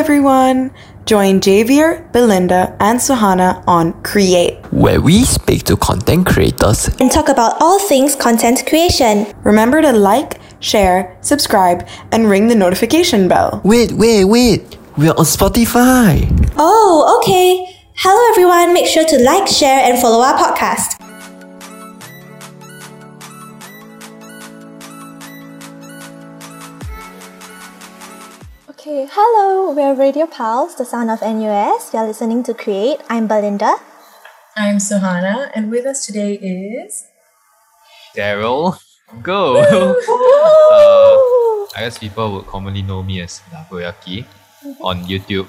everyone. Join Javier, Belinda, and Suhana on Create, where we speak to content creators and talk about all things content creation. Remember to like, share, subscribe, and ring the notification bell. Wait, wait, wait. We're on Spotify. Oh, okay. Hello, everyone. Make sure to like, share, and follow our podcast. Okay, hello, we're Radio Pals, the sound of NUS. You're listening to Create. I'm Belinda. I'm Suhana, and with us today is Daryl. Go! uh, I guess people would commonly know me as Nagoyaki on YouTube.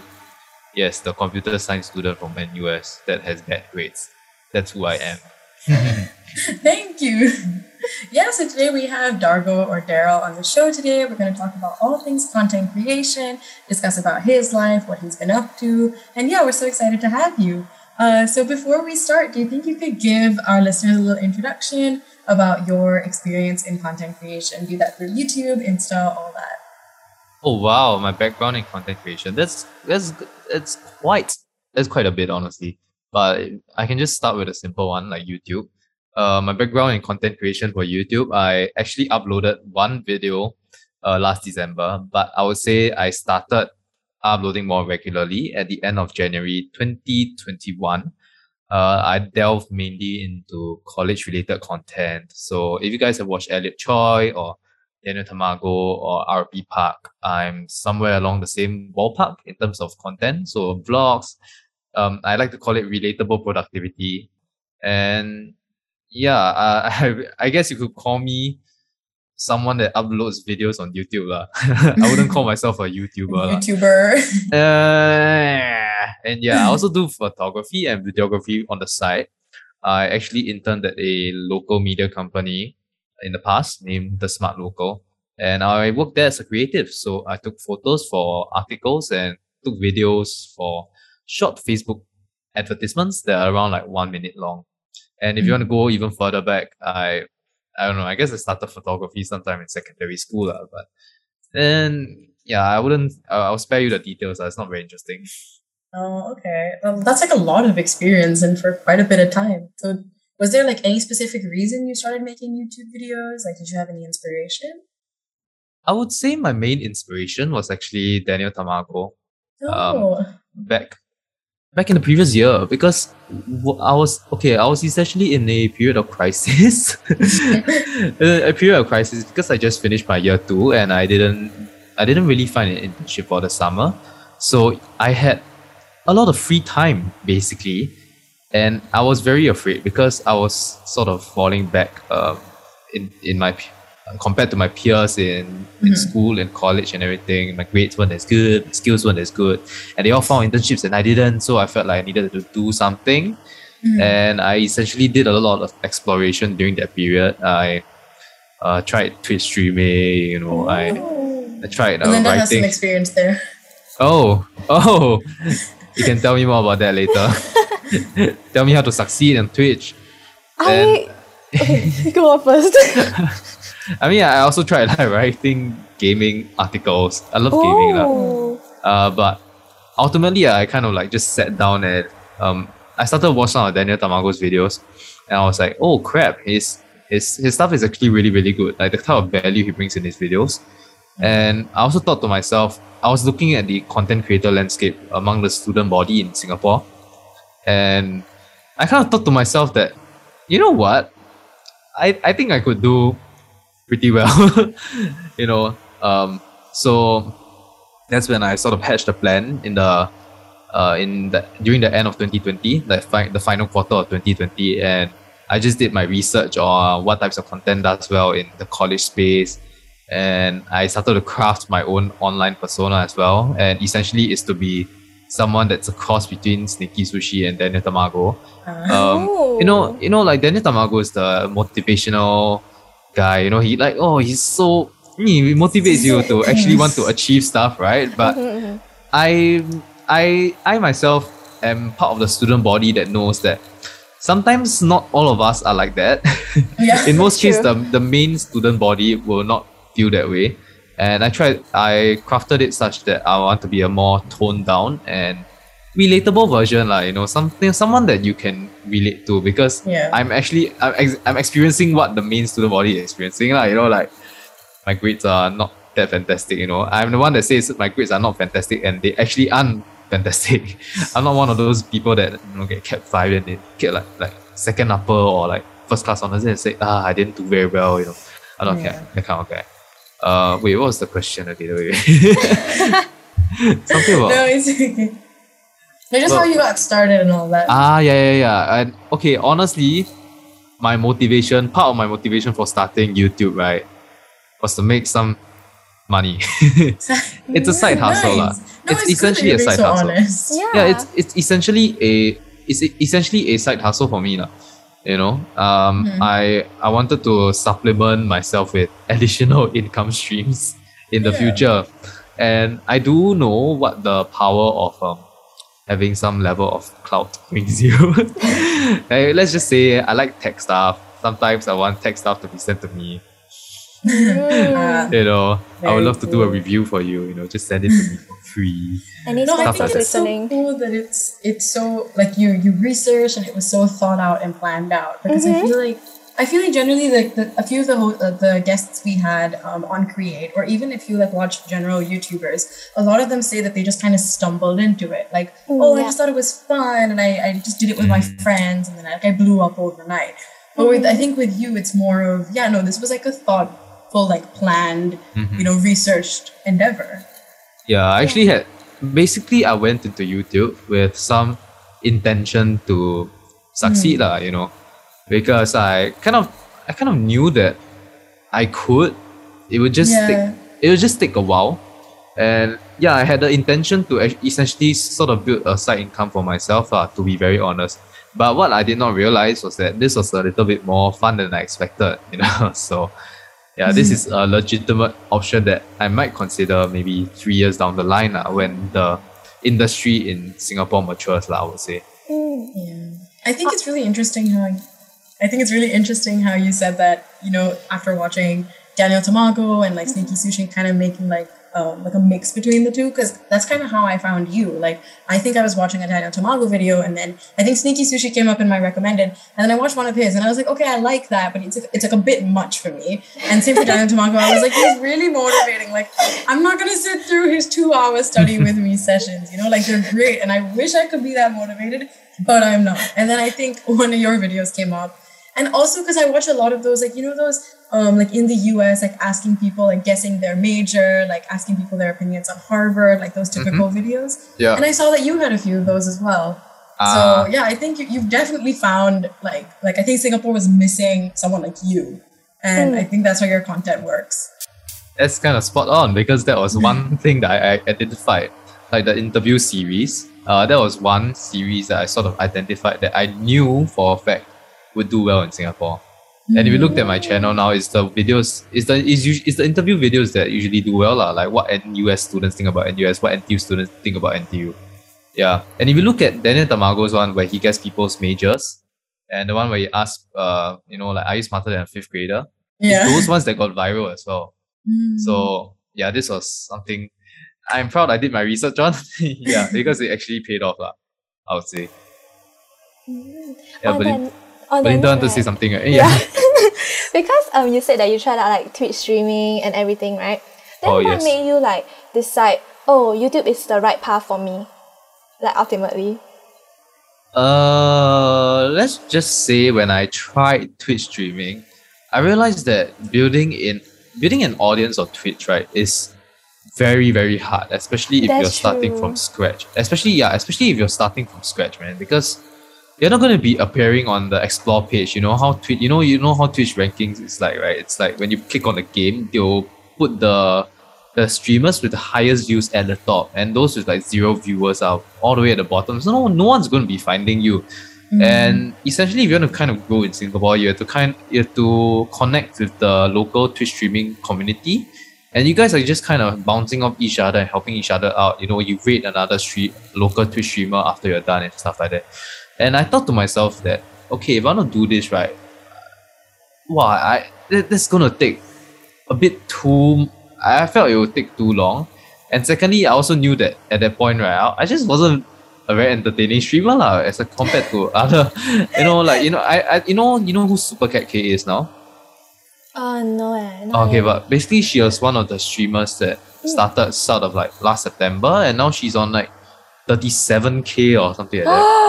Yes, the computer science student from NUS that has bad grades. That's who I am. Thank you. yeah, so today we have Dargo or Daryl on the show today. We're going to talk about all things content creation, discuss about his life, what he's been up to, and yeah, we're so excited to have you. Uh, so before we start, do you think you could give our listeners a little introduction about your experience in content creation? Do that through YouTube, Insta, all that. Oh wow, my background in content creation. That's that's it's quite that's quite a bit honestly. But I can just start with a simple one like YouTube uh, my background in content creation for YouTube, I actually uploaded one video uh, last December, but I would say I started uploading more regularly at the end of January 2021. Uh, I delved mainly into college related content. So if you guys have watched Elliot Choi or Daniel Tamago or RP Park, I'm somewhere along the same ballpark in terms of content. So vlogs, um, I like to call it relatable productivity. And yeah, uh, I, I guess you could call me someone that uploads videos on YouTube. La. I wouldn't call myself a YouTuber. YouTuber. Uh, and yeah, I also do photography and videography on the side. I actually interned at a local media company in the past named The Smart Local. And I worked there as a creative. So I took photos for articles and took videos for short Facebook advertisements that are around like one minute long. And if you want to go even further back, I I don't know, I guess I started photography sometime in secondary school, uh, but then yeah, I wouldn't I'll spare you the details. Uh, it's not very interesting. Oh, okay. Um, that's like a lot of experience and for quite a bit of time. So was there like any specific reason you started making YouTube videos? Like did you have any inspiration? I would say my main inspiration was actually Daniel Tamago. Oh. Um, back back in the previous year because I was okay. I was essentially in a period of crisis, a period of crisis because I just finished my year two and I didn't I didn't really find an internship for the summer, so I had a lot of free time basically, and I was very afraid because I was sort of falling back um, in in my compared to my peers in, mm-hmm. in school and college and everything. My grades weren't as good, my skills weren't as good. And they all found internships and I didn't. So I felt like I needed to do something. Mm-hmm. And I essentially did a lot of exploration during that period. I uh, tried Twitch streaming, you know, I, I tried uh, and then writing. has some experience there. Oh, oh, you can tell me more about that later. tell me how to succeed on Twitch. I, okay, go on first. I mean, I also tried like writing gaming articles. I love gaming, oh. uh, but ultimately, I kind of like just sat down and um, I started watching some of Daniel Tamago's videos, and I was like, oh crap, his his his stuff is actually really really good. Like the type of value he brings in his videos, and I also thought to myself, I was looking at the content creator landscape among the student body in Singapore, and I kind of thought to myself that, you know what, I I think I could do pretty well, you know. Um, so that's when I sort of hatched a plan in the uh, in the during the end of 2020, the fi- the final quarter of 2020, and I just did my research on what types of content does well in the college space, and I started to craft my own online persona as well. And essentially, is to be someone that's a cross between Sneaky Sushi and Daniel Tamago. Um, you know, you know, like Daniel Tamago is the motivational guy. You know, he like oh he's so he motivates you to actually want to achieve stuff, right? But I I I myself am part of the student body that knows that sometimes not all of us are like that. Yeah, In most cases, the, the main student body will not feel that way. and I tried I crafted it such that I want to be a more toned down and relatable version like you know something someone that you can relate to because Yeah. I'm actually I'm, ex- I'm experiencing what the main student body is experiencing like you know like my grades are not that fantastic you know I'm the one that says my grades are not fantastic and they actually aren't fantastic I'm not one of those people that you know get CAP five and they get like like second upper or like first class honors and say ah I didn't do very well you know I don't Yeah. care that kind of guy uh wait what was the question again wait, wait. something about No, it's okay. No, just Well- how you got started and all that. Ah, yeah, yeah, yeah. And okay, honestly, my motivation, part of my motivation for starting YouTube, right, was to make some money. it's a side hustle, lah. Nice. No, It's it's, essentially good a that you're side so hustle. honest. Yeah. yeah, it's it's essentially a it's essentially a side hustle for me, lah. You know, um, Hmm. I I wanted to supplement myself with additional income streams in the Yeah. future, and I do know what the power of um, having some level of clout brings you. like, let's just say I like tech stuff. Sometimes I want tech stuff to be sent to me. Uh, You know, I would love to do a review for you. You know, just send it to me for free. Any no, I think like it's that. so listening? cool that it's it's so like you you researched and it was so thought out and planned out because I feel like I feel like generally like the, a few of the uh, the guests we had um, on Create or even if you like watch general YouTubers, a lot of them say that they just kind of stumbled into it. Like, oh, I just thought it was fun and I, I just did it with my friends and then like, I blew up overnight. But with I think with you, it's more of yeah, no, this was like a thoughtful, like planned, you know, researched endeavor. Yeah, I actually had basically I went into YouTube with some intention to succeed, lah, you know, because I kind of I kind of knew that I could. It would just Yeah. take it would just take a while. And yeah, I had the intention to essentially sort of build a side income for myself, uh, to be very honest. But what I did not realize was that this was a little bit more fun than I expected, you know. so yeah, this is a legitimate option that I might consider maybe three years down the line uh, when the industry in Singapore matures, lah, I would say. Yeah. I think it's really interesting how I think it's really interesting how you said that, you know, after watching Daniel Tamago and like Sneaky Sushi kind of making like um, like a mix between the two because that's kind of how I found you. Like I think I was watching a Daniel Tamago video and then I think Sneaky Sushi came up in my recommended and then I watched one of his and I was like, okay, I like that, but it's it's like a bit much for me. And same for Daniel Tamago, I was like, he's really motivating. Like I'm not gonna sit through his two hour study with me sessions. You know, like they're great, and I wish I could be that motivated, but I'm not. And then I think one of your videos came up and also because I watch a lot of those, like you know those, um, like in the U.S., like asking people, like guessing their major, like asking people their opinions on Harvard, like those typical videos. Yeah. And I saw that you had a few of those as well. Ah. so yeah, I think you, you've definitely found like like I think Singapore was missing someone like you, and I think that's how your content works. That's kind of spot on because that was one thing that I, I identified, like the interview series. Uh, that was one series that I sort of identified that I knew for a fact would do well in Singapore. And if you looked at my channel now, it's the videos, it's the it's, it's the interview videos that usually do well, lah. Like what NUS students think about NUS, what NTU students think about NTU. Yeah, and if you look at Daniel Tamago's one where he gets people's majors, and the one where he asks, uh, you know, like, are you smarter than a fifth grader? It's Yeah. those ones that got viral as well. Mm. So yeah, this was something I'm proud I did my research on. yeah, because it actually paid off, lah. I would say. Yeah, on but the, on don't want to say something, right? Yeah. because um you said that you tried out like Twitch streaming and everything, right? Then Oh, what yes. made you like decide, oh, YouTube is the right path for me? Like ultimately. Uh, let's just say when I tried Twitch streaming, I realized that building in building an audience on Twitch, right, is very very hard, especially if you're starting true. from scratch. Especially yeah, especially if you're starting from scratch, man, because you're not going to be appearing on the explore page. You know how Twitch, you know you know how Twitch rankings is like, right? It's like when you click on the game, they'll put the the streamers with the highest views at the top, and those with like zero viewers are all the way at the bottom. So no, no one's going to be finding you. Mm. And essentially, if you want to kind of grow in Singapore, you have to kind you have to connect with the local Twitch streaming community, and you guys are just kind of bouncing off each other and helping each other out. You know, you raid another street local Twitch streamer after you're done and stuff like that. And I thought to myself that okay, if I want to do this right, wow, I that, that's gonna take a bit too. I felt it would take too long. And secondly, I also knew that at that point, right, I, I just wasn't a very entertaining streamer lah, as a compared to other, you know, like you know, I, I you know you know who Supercat K is now. Uh, no, eh. not Okay, but basically she was one of the streamers that started sort of like last September, and now she's on like thirty seven k or something like that.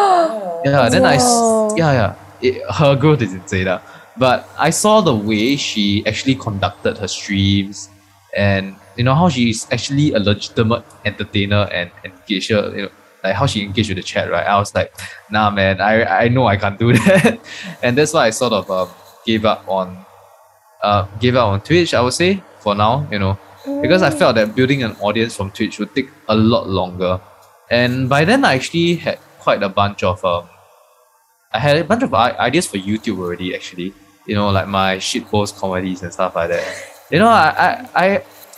Yeah, then I, Whoa. yeah, yeah, it, her growth is insane. lah. But I saw the way she actually conducted her streams, and you know how she's actually a legitimate entertainer and engager. You know, like how she engaged with the chat, right? I was like, nah, man, I I know I can't do that, and that's why I sort of um, gave up on, uh, gave up on Twitch. I would say for now, you know, because I felt that building an audience from Twitch would take a lot longer, and by then I actually had quite a bunch of um, I had a bunch of ideas for YouTube already. Actually, you know, like my shitpost comedies and stuff like that. You know, I I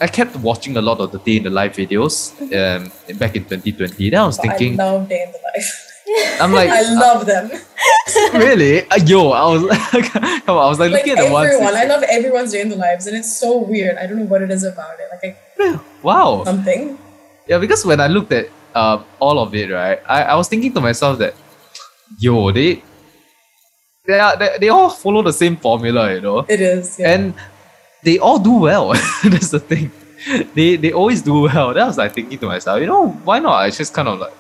I, kept watching a lot of the day in the life videos um back in 2020. Then I was thinking, I love Day in the Life. I'm like, I love them. really? Uh, yo, I was like, I was like, Like looking at the ones. everyone, I love everyone's Day in the Lives, and it's so weird. I don't know what it is about it. Like I, Wow. something. Yeah, because when I looked at um all of it, right, I, I was thinking to myself that, yo, they they are they, they all follow the same formula, you know. It is. Yeah. and they all do well. That's the thing. They they always do well. I was like thinking to myself, you know, why not? I just kind of like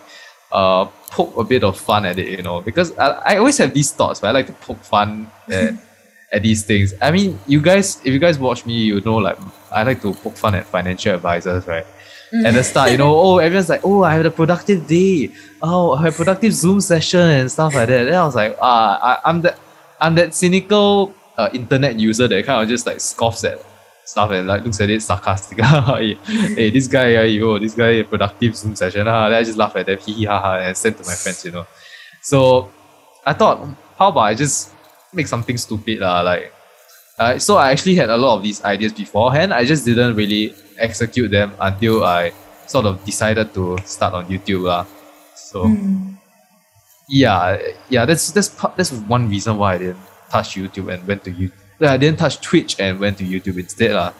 uh poke a bit of fun at it, you know, because I, I always have these thoughts, but I like to poke fun at, at these things. I mean, you guys, if you guys watch me, you know, like I like to poke fun at financial advisors, right? At the start, you know, oh, everyone's like, oh, I had a productive day. Oh, I had a productive Zoom session and stuff like that. Then I was like, ah, I, I'm that, I'm that cynical uh, internet user that kind of just like scoffs at stuff and like looks at it sarcastic. hey, hey, this guy, uh, yo, this guy, productive Zoom session. Ah, then I just laugh at them, hee hee ha ha, and send to my friends, you know. So I thought, how about I just make something stupid, lah, like. Uh, so I actually had a lot of these ideas beforehand. I just didn't really execute them until I sort of decided to start on YouTube, lah. So yeah, yeah, that's that's part, that's one reason why I didn't touch YouTube and went to YouTube. I didn't touch Twitch and went to YouTube instead, lah.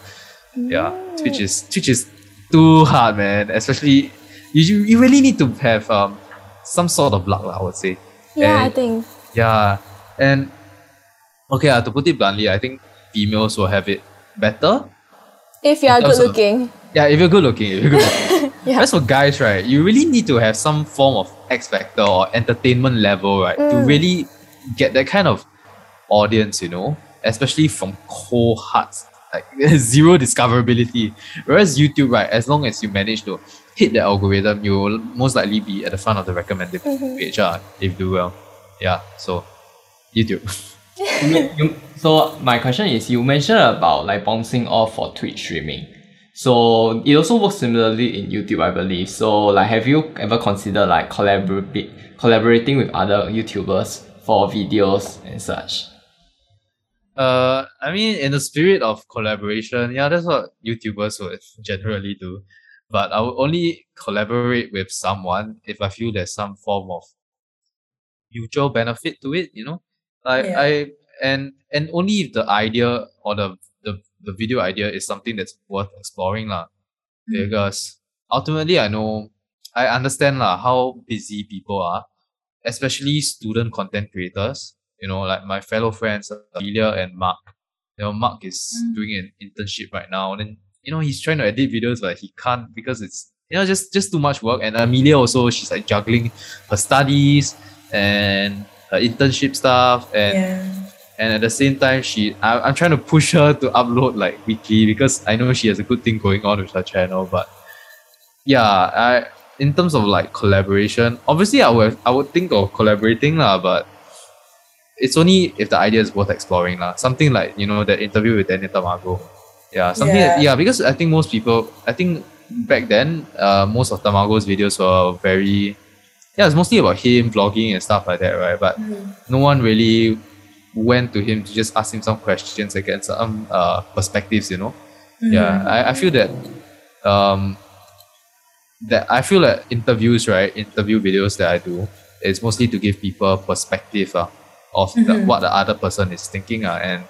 Yeah, Twitch is Twitch is too hard, man. Especially you you you really need to have um some sort of luck, lah, I would say. Yeah, I think. yeah, and okay, uh, to put it bluntly, I think females will have it better. If you are good of- looking. Yeah, if you're good looking, if you're good looking. Yeah. As for guys, right, you really need to have some form of X factor or entertainment level, right, to Mm. really get that kind of audience, you know, especially from cold hearts, like zero discoverability. Whereas YouTube, right, as long as you manage to hit the algorithm, you will most likely be at the front of the recommended Mm-hmm. page, uh, if you do well. Yeah, so YouTube. you, you, so my question is you mentioned about like bouncing off for Twitch streaming. So it also works similarly in YouTube, I believe. So like have you ever considered like collaborate collaborating with other YouTubers for videos and such? Uh, I mean, in the spirit of collaboration, yeah, that's what YouTubers would generally do. But I would only collaborate with someone if I feel there's some form of mutual benefit to it. You know, like Yeah. I and and only if the idea or the the the video idea is something that's worth exploring, lah. Mm. Because ultimately, I know I understand lah how busy people are, especially student content creators you know, like my fellow friends, Amelia and Mark. You know, Mark is mm. doing an internship right now, and then you know he's trying to edit videos, but he can't because it's you know just just too much work. And Amelia also, she's like juggling her studies and her internship stuff, and Yeah. and at the same time, she I, I'm trying to push her to upload like weekly because I know she has a good thing going on with her channel. But yeah, I in terms of like collaboration, obviously I would I would think of collaborating lah, but it's only if the idea is worth exploring lah. Something like you know that interview with Daniel Tamago. Yeah, something Yeah. yeah. because I think most people I think back then, uh, most of Tamago's videos were very yeah, it's mostly about him vlogging and stuff like that, right? But no one really went to him to just ask him some questions and get some uh, perspectives, you know. Yeah, I, I feel that um that I feel that interviews, right, interview videos that I do is mostly to give people perspective uh, of the, what the other person is thinking uh, and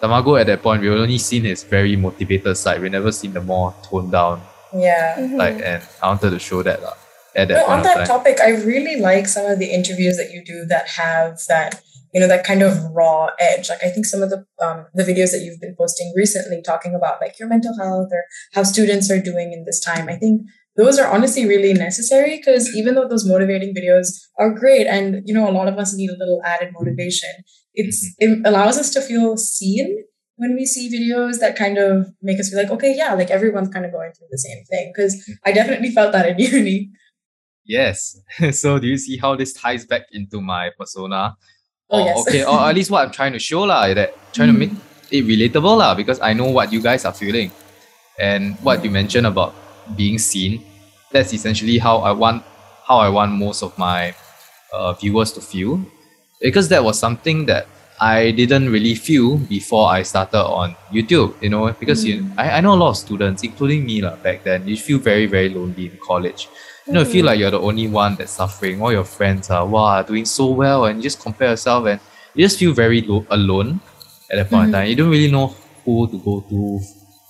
Tamago at that point, we only seen his very motivated side. We never seen the more toned down Yeah. like, and I wanted to show that lah at that on that time. topic, I really like some of the interviews that you do that have that you know that kind of raw edge. Like I think some of the um, the videos that you've been posting recently, talking about like your mental health or how students are doing in this time. I think those are honestly really necessary because even though those motivating videos are great, and you know a lot of us need a little added motivation, it's it allows us to feel seen when we see videos that kind of make us feel like okay, yeah, like everyone's kind of going through the same thing. Because I definitely felt that in uni. Yes. so do you see how this ties back into my persona? Oh, or, yes. okay, or at least what I'm trying to show lah, that trying to make it relatable lah, because I know what you guys are feeling. And what you mentioned about being seen, that's essentially how I want how I want most of my uh, viewers to feel. Because that was something that I didn't really feel before I started on YouTube, you know, because you I, I know a lot of students, including me lah, back then, you feel very, very lonely in college. You know, you feel like you're the only one that's suffering. All your friends are wow doing so well, and you just compare yourself, and you just feel very lo- alone at that point in time. You don't really know who to go to,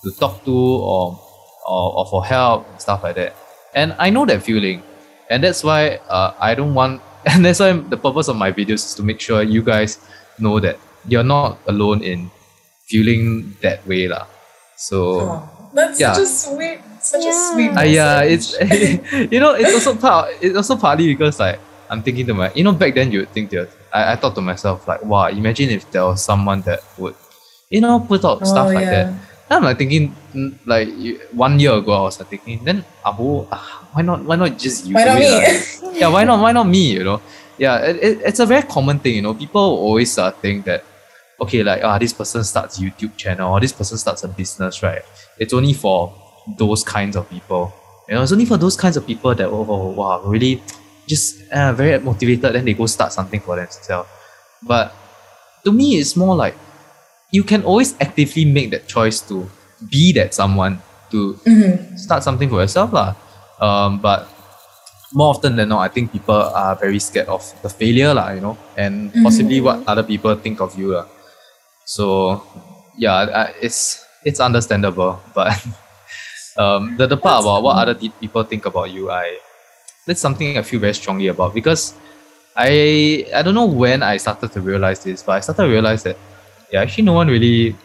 to talk to, or or, or for help and stuff like that. And I know that feeling, and that's why uh, I don't want. And that's why the purpose of my videos is to make sure you guys know that you're not alone in feeling that way, lah. So. Oh, that's Yeah. such a sweet, such a Yeah. sweet. Uh, yeah, it's you know it's also part it's also partly because like I'm thinking to my you know back then you would think that I, I thought to myself like wow imagine if there was someone that would you know put out stuff Oh, like yeah. that. Then I'm like thinking mm, like one year ago I was like thinking then Abu ah, why not why not just you Why not me? lah? yeah why not why not me you know yeah it, it, it's a very common thing you know people always uh, think that okay like ah this person starts youtube channel or this person starts a business right it's only for those kinds of people you know it's only for those kinds of people that oh, oh wow really just uh, very motivated then they go start something for themselves but to me it's more like you can always actively make that choice to be that someone to start something for yourself lah. Um, but more often than not, I think people are very scared of the failure lah, you know, and possibly what other people think of you lah. So yeah, it's it's understandable, but um, the, the part about what other pe- people think about you, I that's something I feel very strongly about because I I don't know when I started to realize this, but I started to realize that yeah, actually no one really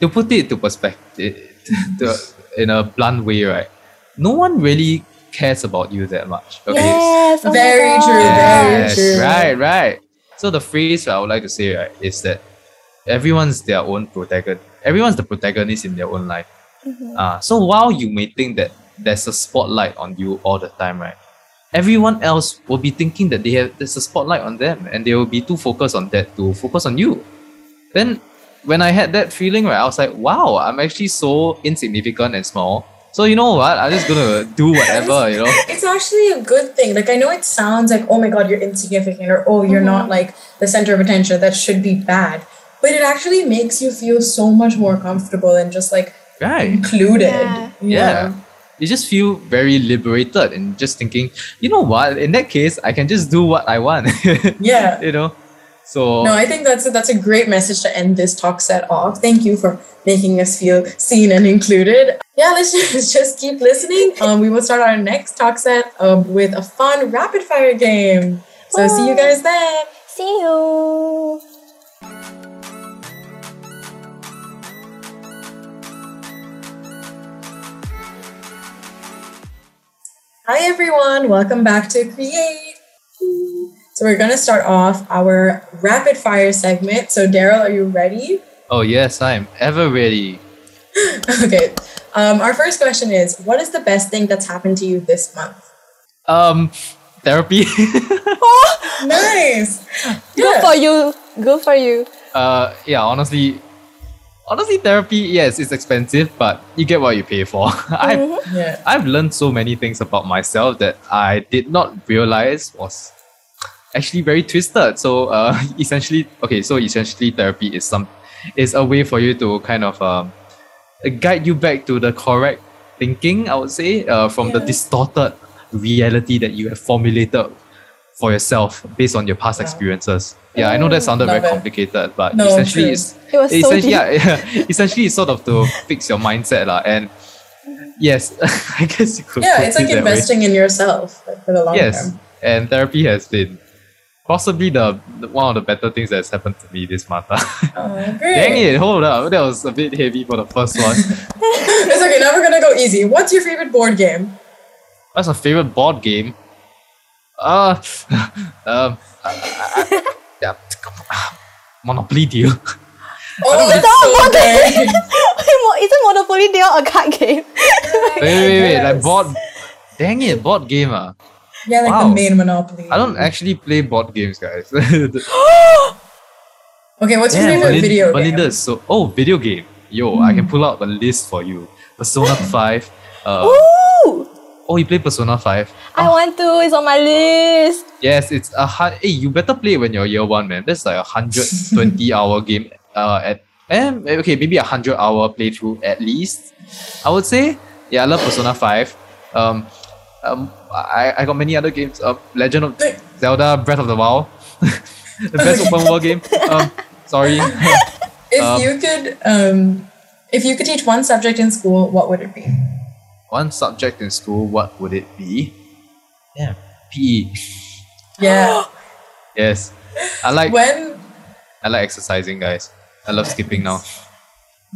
to put it to perspective to, in a blunt way, right? No one really cares about you that much. Okay. Yes. oh Very God. true, very true. right, right. So the phrase I would like to say right is that everyone's their own protagonist. Everyone's the protagonist in their own life. Uh, so while you may think that there's a spotlight on you all the time, right? Everyone else will be thinking that they have there's a spotlight on them, and they will be too focused on that to focus on you. Then, when I had that feeling, right, I was like, wow, I'm actually so insignificant and small. So you know what? I'm just gonna do whatever, you know. It's actually a good thing. Like I know it sounds like, oh my god, you're insignificant, or oh, you're not like the center of attention. That should be bad. But it actually makes you feel so much more comfortable and just like Right. included. Yeah. Yeah. You just feel very liberated and just thinking, you know what? In that case, I can just do what I want. Yeah. you know? So No, I think that's a, that's a great message to end this talk set off. Thank you for making us feel seen and included. Yeah, listeners, just keep listening. Um, we will start our next talk set um, with a fun rapid fire game. So see you guys then. See you. Hi everyone, welcome back to Create. So we're gonna start off our rapid fire segment. So Daryl, are you ready? Oh yes, I'm ever ready. okay. Um, our first question is, what is the best thing that's happened to you this month? Um therapy. oh, Nice. Good for you. Good for you. uh yeah, honestly honestly therapy, yes, it's expensive, but you get what you pay for. I've Yeah. I've learned so many things about myself that I did not realize was actually very twisted. So uh, essentially, okay, so essentially therapy is some is a way for you to kind of um, guide you back to the correct thinking. I would say uh, from the distorted reality that you have formulated for yourself based on your past experiences. Yeah, I know that sounded Love very it. complicated, but No, essentially true. it's It was so essentially, deep. yeah, yeah, essentially it's sort of to fix your mindset lah. And yes, I guess you could. Yeah, put it's like it that way. investing in yourself like, for the long Yes, term. and therapy has been possibly the, the one of the better things that's happened to me this month. ah. Oh, great. Dang it, hold up, that was a bit heavy for the first one. It's okay. Now we're gonna go easy. What's your favorite board game? What's my favorite board game? Uh, um, I- I- Monopoly deal. Oh, that's so good. Isn't Monopoly Deal a card game? Wait, wait, wait, like Yes. board. Dang it, board game. Ah, Yeah, like Wow. the main Monopoly. I don't actually play board games, guys. Okay, what's your favorite Belin- video Belinda game? is so. Oh, video game. Yo, I can pull out a list for you. Persona 5. Uh, Ooh! Oh, you play Persona 5? I want to. It's on my list. Yes, it's a hard. Hey, you better play it when you're year one, man. That's like a hundred twenty hour game. Uh, at and okay, maybe a hundred hour playthrough at least. I would say. Yeah, I love Persona Five. Um, um, I, I got many other games. Uh, Legend of Zelda, Breath of the Wild, the best open world game. Um, sorry. If Um, you could, um, if you could teach one subject in school, what would it be? One subject in school, what would it be? Yeah, PE. Yeah. Yes, I like when I like exercising, guys. I love skipping now.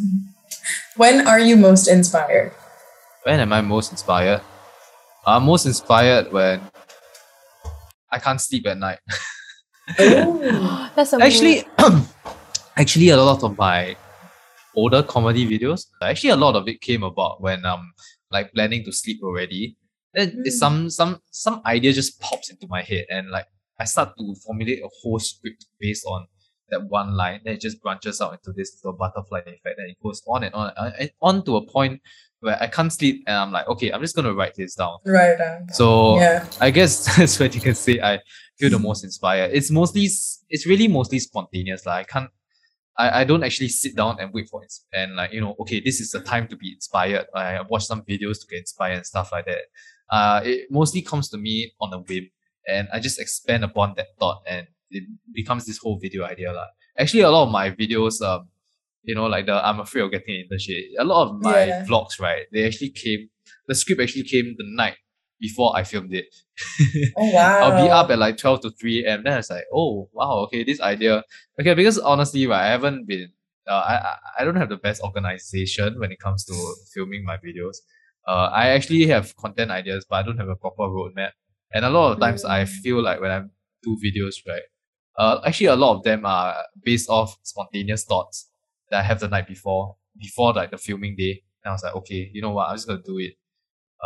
when are you most inspired? When am I most inspired? I'm most inspired when I can't sleep at night. Oh. That's a actually, actually, a lot of my older comedy videos, actually, a lot of it came about when I'm like planning to sleep already. Then Mm. it's some some some idea just pops into my head, and like I start to formulate a whole script based on that one line. Then it just branches out into this little butterfly effect, and it goes on and on and and on to a point where I can't sleep, and I'm like, okay, I'm just gonna write this down. Right. So yeah. I guess that's when you can say I feel the most inspired. It's mostly, it's really mostly spontaneous. Like I can't, I, I don't actually sit down and wait for it and like you know, okay, this is the time to be inspired. I watch some videos to get inspired and stuff like that. Uh, it mostly comes to me on a whim, and I just expand upon that thought, and it becomes this whole video idea. Like actually, a lot of my videos, um, you know, like the I'm afraid of getting an internship. A lot of my Yeah. vlogs, right? They actually came. The script actually came the night before I filmed it. Oh wow. I'll be up at like 12 to 3 a.m. Then it's like, oh, wow, okay, this idea. Okay, because honestly, right, I haven't been, uh, I, I, I don't have the best organization when it comes to filming my videos. Uh, I actually have content ideas, but I don't have a proper roadmap. And a lot of times I feel like when I do videos, right, uh, actually a lot of them are based off spontaneous thoughts that I have the night before, before like the filming day. And I was like, okay, you know what, I'm just gonna do it.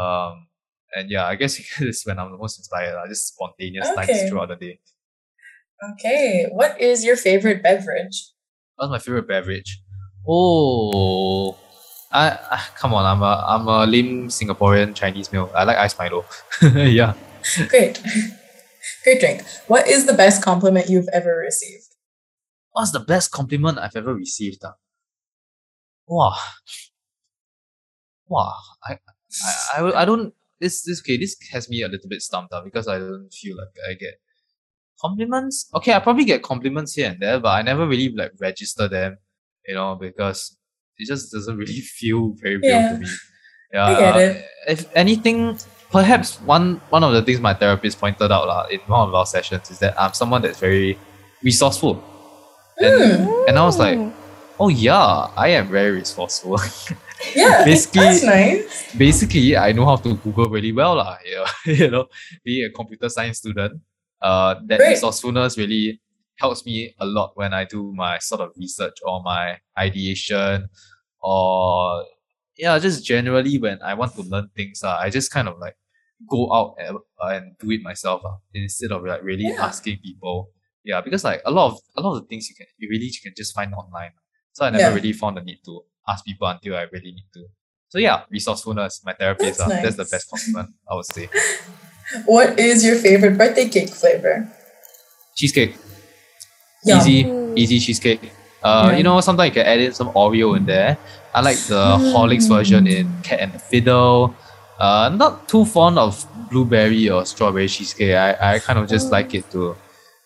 Um, and yeah, I guess it's when I'm the most inspired. Uh, just spontaneous Okay. times throughout the day. Okay. What is your favorite beverage? What's my favorite beverage? Oh, I, I come on. I'm a I'm a lame Singaporean Chinese meal. I like ice Milo. yeah. Great. Great drink. What is the best compliment you've ever received? What's the best compliment I've ever received? ah? Wow. Wow. I I, I, I don't this this okay, this has me a little bit stumped up because I don't feel like I get compliments. Okay, I probably get compliments here and there, but I never really like register them, you know, because it just doesn't really feel very real Yeah. to me. Yeah. I get uh, it. If anything, perhaps one one of the things my therapist pointed out lah, in one of our sessions is that I'm someone that's very resourceful. And, and I was like, oh yeah, I am very resourceful. Yeah. Basically- That's nice. basically I know how to Google really well lah. Yeah, you know, being a computer science student, uh, that Great. resourcefulness really helps me a lot when I do my sort of research or my ideation, or yeah, just generally when I want to learn things. Uh, I just kind of like go out and, uh, and do it myself uh, instead of like really Yeah. asking people. Yeah, because like a lot of a lot of the things you can you really you can just find online. So I never Yeah. really found the need to ask people until I really need to. So yeah, resourcefulness, my therapist. That's uh, that's the best compliment I would say. What is your favorite birthday cake flavor? Cheesecake. Yum. Easy, easy cheesecake. Uh, you know, sometimes you can add in some Oreo in there. I like the Horlicks version in Cat and Fiddle. Uh, not too fond of blueberry or strawberry cheesecake. I, I kind of just Oh. like it to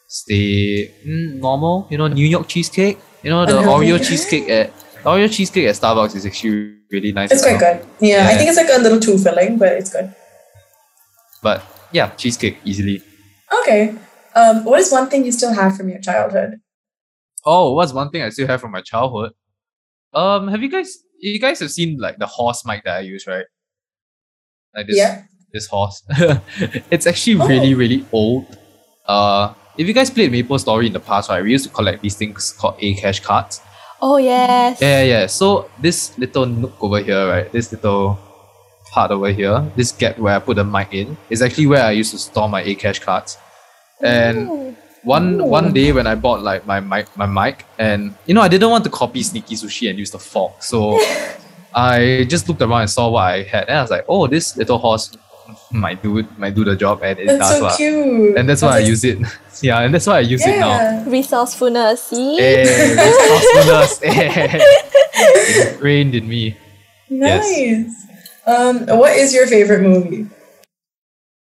stay mm, normal. You know, New York cheesecake. You know, the Oreo cheesecake at Oreo cheesecake at Starbucks is actually really nice. It's quite well. good. Yeah, I think it's like a little too filling, but it's good. But yeah, cheesecake easily. Okay. Um, what is one thing you still have from your childhood? Oh, what's one thing I still have from my childhood? Um, have you guys you guys have seen like the horse mic that I use, right? Like this Yeah. this horse. it's actually Oh. really, really old. Uh if you guys played Maple Story in the past, right, we used to collect these things called A cash cards. Oh yes. Yeah, yeah, yeah. So this little nook over here, right? This little part over here, this gap where I put the mic in, is actually where I used to store my A cash cards. And Ooh. one Ooh. one day when I bought like my mic my mic and you know I didn't want to copy Sneaky Sushi and use the fork. So I just looked around and saw what I had and I was like, oh this little horse might do it might do the job and it That's does so lah. cute. And that's why I use it. yeah, and that's why I use it now. Resourcefulness. See. Hey, resourcefulness. Hey. Ingrained in me. Nice. Yes. Um, what is your favorite movie?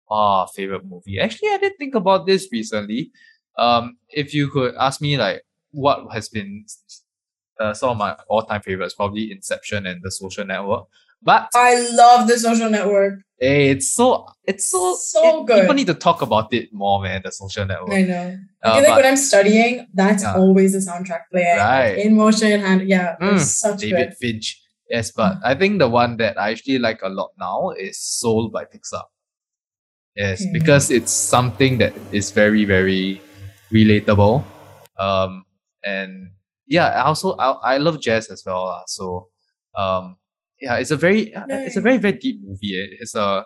Ah, favorite movie. Actually, I did think about this recently. Um, if you could ask me like what has been uh, some of my all-time favorites, probably Inception and The Social Network. But I love The Social Network. hey, it's so it's so So it- good. People need to talk about it more, man. The Social Network. I know. I Uh, feel like but when I'm studying, that's Yeah. always the soundtrack playing. Right. In motion and yeah, Mm, it's such David good. Finch. Yes, but I think the one that I actually like a lot now is Soul by Pixar. Yes, Okay. because it's something that is very, very relatable. Um, and yeah, I also I, I love jazz as well. lah. So, um, yeah, it's a very uh, it's a very very deep movie. eh. It's a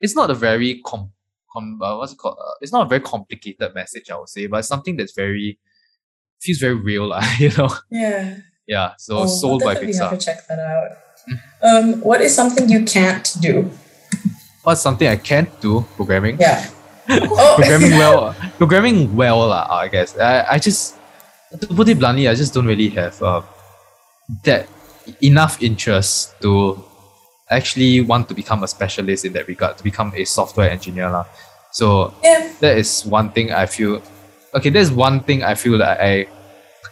it's not a very com, com uh, what's it called? Uh, it's not a very complicated message, I would say, but it's something that's very feels very real, lah. You know. Yeah. Yeah, so Oh, I'll by definitely have Pixar. to check that out. Um, what is something you can't do? What's something I can't do? Programming. Yeah. Oh, programming well. Programming well, lah. I guess. I, I just to put it bluntly, I just don't really have uh, that enough interest to actually want to become a specialist in that regard, to become a software engineer, lah. So Yeah. that is one thing I feel. Okay, there's one thing I feel that I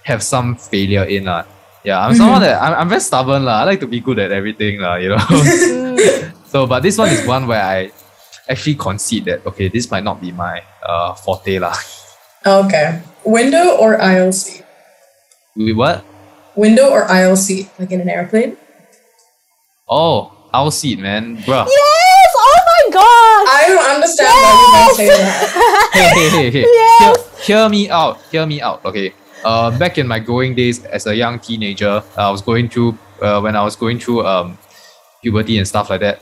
have some failure in, lah. Yeah, I'm someone that I'm, I'm very stubborn, lah. I like to be good at everything, lah. You know. So, but this one is one where I actually concede that okay, this might not be my uh forte lah. Okay. Window or seat? Wait, what? Window or aisle seat? Like in an airplane? Oh, our seat, man, bruh. yes. Oh my god! I don't understand why you might say that. Hey, hey, hey, hey. Hear, hear me out. Hear me out. Okay. Uh, back in my growing days as a young teenager, I was going through uh, when I was going through um puberty and stuff like that.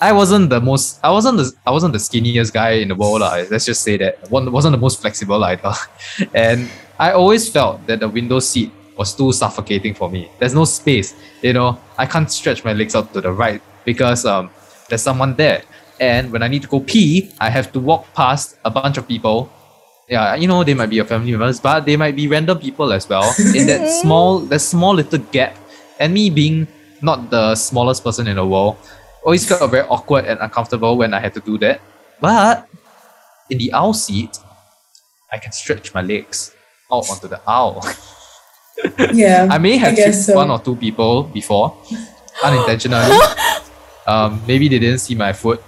I wasn't the most. I wasn't the. I wasn't the skinniest guy in the world. lah. Let's just say that. One wasn't the most flexible either, and I always felt that the window seat was too suffocating for me. There's no space. You know, I can't stretch my legs out to the right because um there's someone there, and when I need to go pee, I have to walk past a bunch of people yeah, you know, they might be your family members, but they might be random people as well. In that small, that small little gap, and me being not the smallest person in the world, always felt very awkward and uncomfortable when I had to do that. But in the owl seat, I can stretch my legs out onto the owl. Yeah. I may have guess tricked so. one or two people before, unintentionally. um, maybe they didn't see my foot,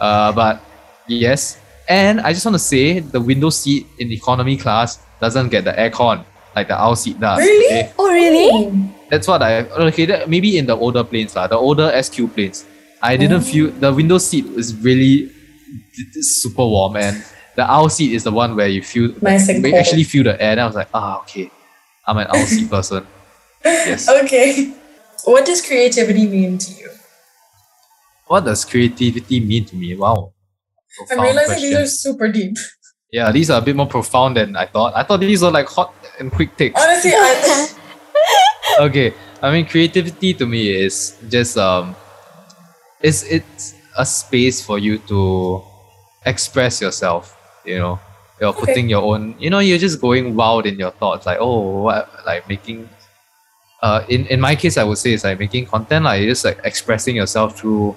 uh, but yes. And I just want to say the window seat in economy class doesn't get the aircon like the owl seat does. Really? okay? Oh really? That's what I okay. That, maybe in the older planes, lah, the older SQ planes, I didn't Oh. feel the window seat was really d- d- super warm, and the owl seat is the one where you feel Nice and you actually feel the air. And I was like, ah, okay, I'm an seat person. Yes. Okay. What does creativity mean to you? What does creativity mean to me? Wow. I'm realizing these are super deep. Yeah, these are a bit more profound than I thought. I thought these were like hot and quick takes. Honestly, I okay i mean creativity to me is just um it's it's a space for you to express yourself you know you're Okay. putting your own you know you're just going wild in your thoughts like oh what like making uh in in my case i would say it's like making content like you're just like expressing yourself through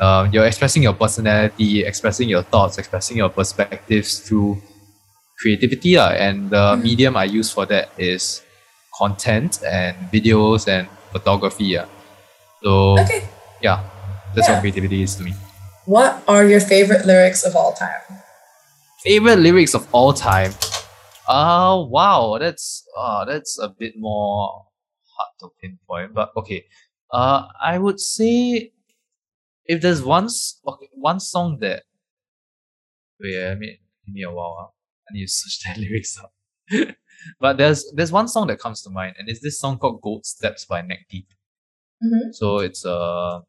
uh, you're expressing your personality, expressing your thoughts, expressing your perspectives through creativity. Uh, and the medium I use for that is content and videos and photography. Uh. So, Okay. yeah, that's Yeah. what creativity is to me. What are your favorite lyrics of all time? Favorite lyrics of all time? Uh, wow, that's uh, that's a bit more hard to pinpoint. But okay, uh, I would say if there's one okay, one song that wait, I mean, give me a while. ah. I need to search the lyrics up. but there's there's one song that comes to mind, and it's this song called "Gold Steps" by Neck Deep. Mhm. So it's a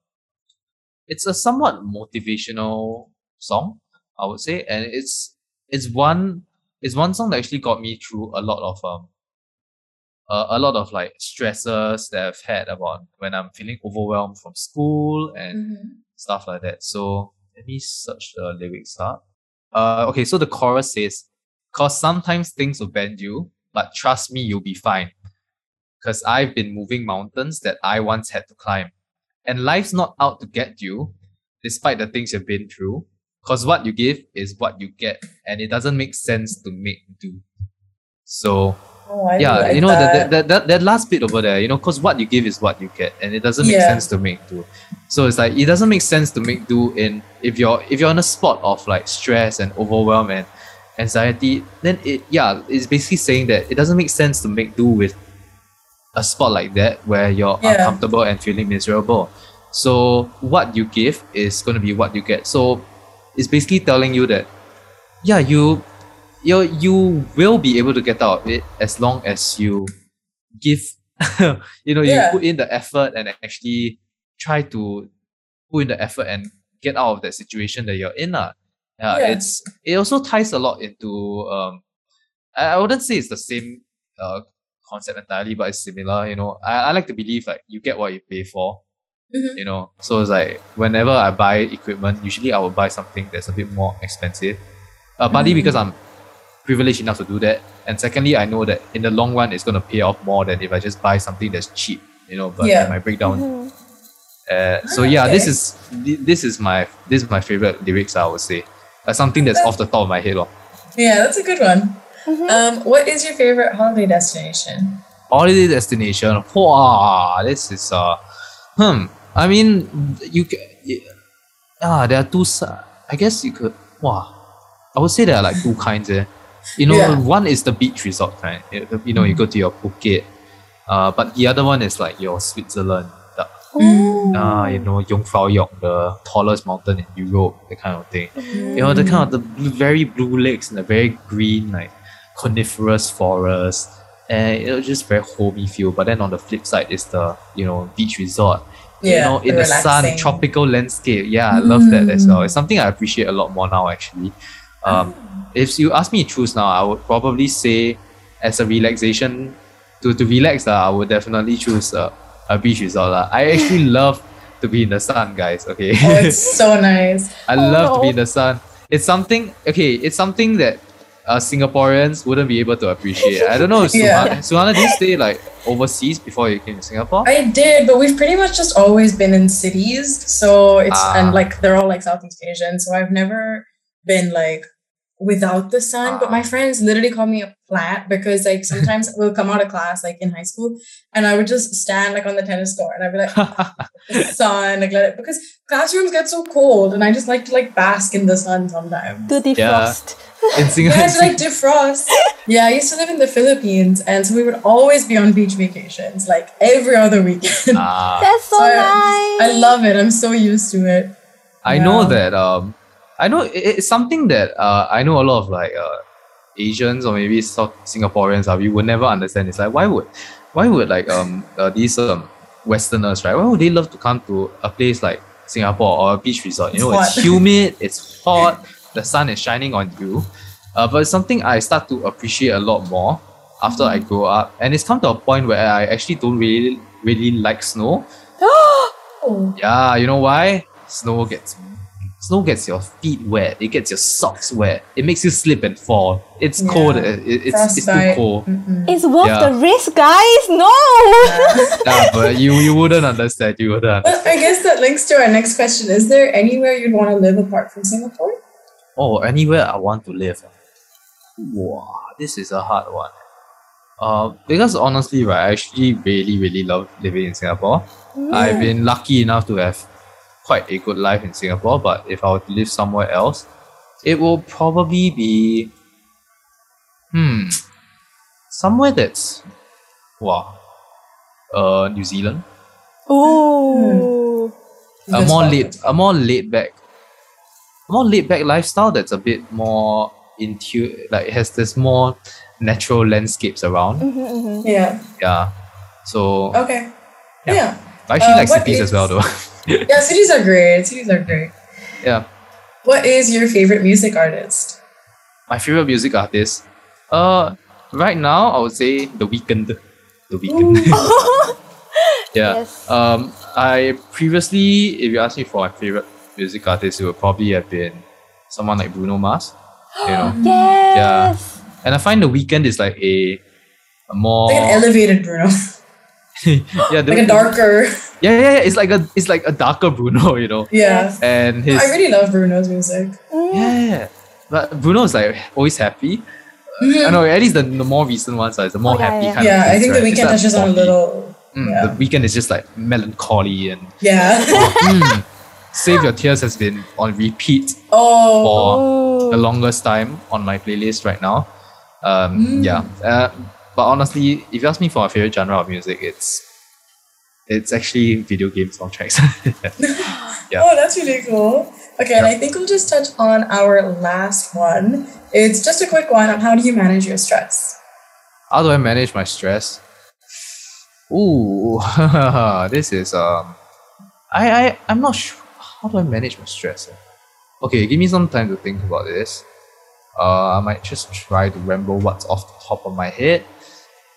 it's a somewhat motivational song, I would say, and it's it's one it's one song that actually got me through a lot of um uh, a lot of like stresses that I've had about when I'm feeling overwhelmed from school and Mhm. stuff like that. So let me search the lyrics up. Uh, okay, so the chorus says, "Cause sometimes things will bend you, but trust me, you'll be fine. Cause I've been moving mountains that I once had to climb, and life's not out to get you, despite the things you've been through. Cause what you give is what you get, and it doesn't make sense to make do. So Oh, yeah, like you know that. that. That, that that last bit over there, you know, because what you give is what you get, and it doesn't make Yeah. sense to make do. So it's like it doesn't make sense to make do in if you're if you're on a spot of like stress and overwhelm and anxiety, then it yeah, it's basically saying that it doesn't make sense to make do with a spot like that where you're Yeah. uncomfortable and feeling miserable. So what you give is going to be what you get. So it's basically telling you that yeah, you you you will be able to get out of it as long as you give you know Yeah. you put in the effort and actually try to put in the effort and get out of that situation that you're in. Uh. Yeah, Yeah. it's it also ties a lot into um I, I wouldn't say it's the same uh concept entirely, but it's similar. You know, I, I like to believe like you get what you pay for. Mhm. You know, so it's like whenever I buy equipment, usually I will buy something that's a bit more expensive. Uh, partly because I'm privileged enough to do that, and secondly, I know that in the long run, it's gonna pay off more than if I just buy something that's cheap. You know, but Yeah. it might break down. Mhm. Uh, so yeah, this is this is my this is my favorite lyrics. I would say, uh, something that's off the top of my head. lor. Yeah, that's a good one. Mhm. Um, what is your favorite holiday destination? holiday destination. Wow, this is uh, hmm. I mean, you ca- y- ah, there are two. I guess you could. Wow, I would say there are like two kinds. Eh. You know, Yeah. one is the beach resort kind. You you know, you go to your Phuket. Uh, but the other one is like your Switzerland. The, uh, you know, Jungfraujoch, the tallest mountain in Europe, that kind of thing. You know, the kind of the blue, very blue lakes and the very green, like coniferous forest. And it was just very homey feel. But then on the flip side is the, you know, beach resort. Yeah, you know, in the sun, tropical landscape. Yeah, I love that as well. It's something I appreciate a lot more now actually. Um, if you ask me to choose now, I would probably say as a relaxation to, to relax, uh, I would definitely choose uh, a beach resort. lah. I actually love to be in the sun, guys. Okay. Oh, it's so nice. I Oh, love to be in the sun. It's something okay, it's something that uh, Singaporeans wouldn't be able to appreciate. I don't know, Yeah. Sahana, Sahana, did you stay like overseas before you came to Singapore? I did, but we've pretty much just always been in cities. So it's Ah. and like they're all like Southeast Asian. So I've never been like without the sun. But my Ah. friends literally call me a plant because like sometimes we'll come out of class like in high school and I would just stand like on the tennis court and I'd be like the sun, like let it because classrooms get so cold and I just like to like bask in the sun sometimes. To defrost. in Yeah, Singapore. to like defrost. Yeah, I used to live in the Philippines, and so we would always be on beach vacations, like every other weekend. Ah, That's so So nice. I love it. I'm so used to it. I know that um I know it, it's something that uh I know a lot of like uh Asians or maybe South Singaporeans uh, we would never understand. It's like why would why would like um uh, these um Westerners right why would they love to come to a place like Singapore or a beach resort? You know it's hot. humid, it's hot, the sun is shining on you. Uh, but it's something I start to appreciate a lot more after I grow up, and it's come to a point where I actually don't really really like snow. Oh, Yeah, you know why? Snow gets Snow gets your feet wet. It gets your socks wet. It makes you slip and fall. It's Yeah. cold. It, it- it's, it's too Frostbite. cold. It's worth Yeah. the risk, guys. No. Yeah, but you you wouldn't understand. You wouldn't. Well, Understand. I guess that links to our next question. Is there anywhere you'd want to live apart from Singapore? Oh, anywhere I want to live. Wow, this is a hard one. Uh, because honestly, right, I actually really, really love living in Singapore. I've been lucky enough to have quite a good life in Singapore, but if I were to live somewhere else, it will probably be hmm somewhere that's wow uh New Zealand. Ooh. a Good more spot. laid a more laid back a more laid back lifestyle that's a bit more into like it has this more natural landscapes around. Mm-hmm, Yeah. Yeah. So Okay. Yeah. Yeah. I actually uh, like cities as well though. Yeah, cities are great. Cities are great. yeah. What is your favorite music artist? My favorite music artist. Uh right now I would say The Weeknd. The Weeknd. yeah. Yes. Um I previously if you ask me for my favorite music artist, it would probably have been someone like Bruno Mars. You know. Yes. And I find The Weeknd is like a, a more Like an elevated Bruno. Yeah, the, like a darker. yeah, yeah, yeah, it's like a it's like a darker Bruno, you know. Yeah. And his I really love Bruno's music. yeah, but Bruno is like always happy. Mhm. I know at least the, the more recent ones are the more Oh, yeah, happy yeah. kind Yeah, of. I think the right? It's Weeknd like touches on a little. Mm, yeah. The Weeknd is just like melancholy and Yeah. mm, Save Your Tears has been on repeat oh. for the longest time on my playlist right now. Um, Mm. Yeah, uh, but honestly, if you ask me for my favorite genre of music, it's it's actually video game soundtracks. Yeah. Oh, that's really cool. Okay, and I think we'll just touch on our last one. It's just a quick one on how do you manage your stress? How do I manage my stress? Ooh, this is um, I I I'm not sure. How do I manage my stress? eh? Okay, give me some time to think about this. Uh, I might just try to remember what's off the top of my head.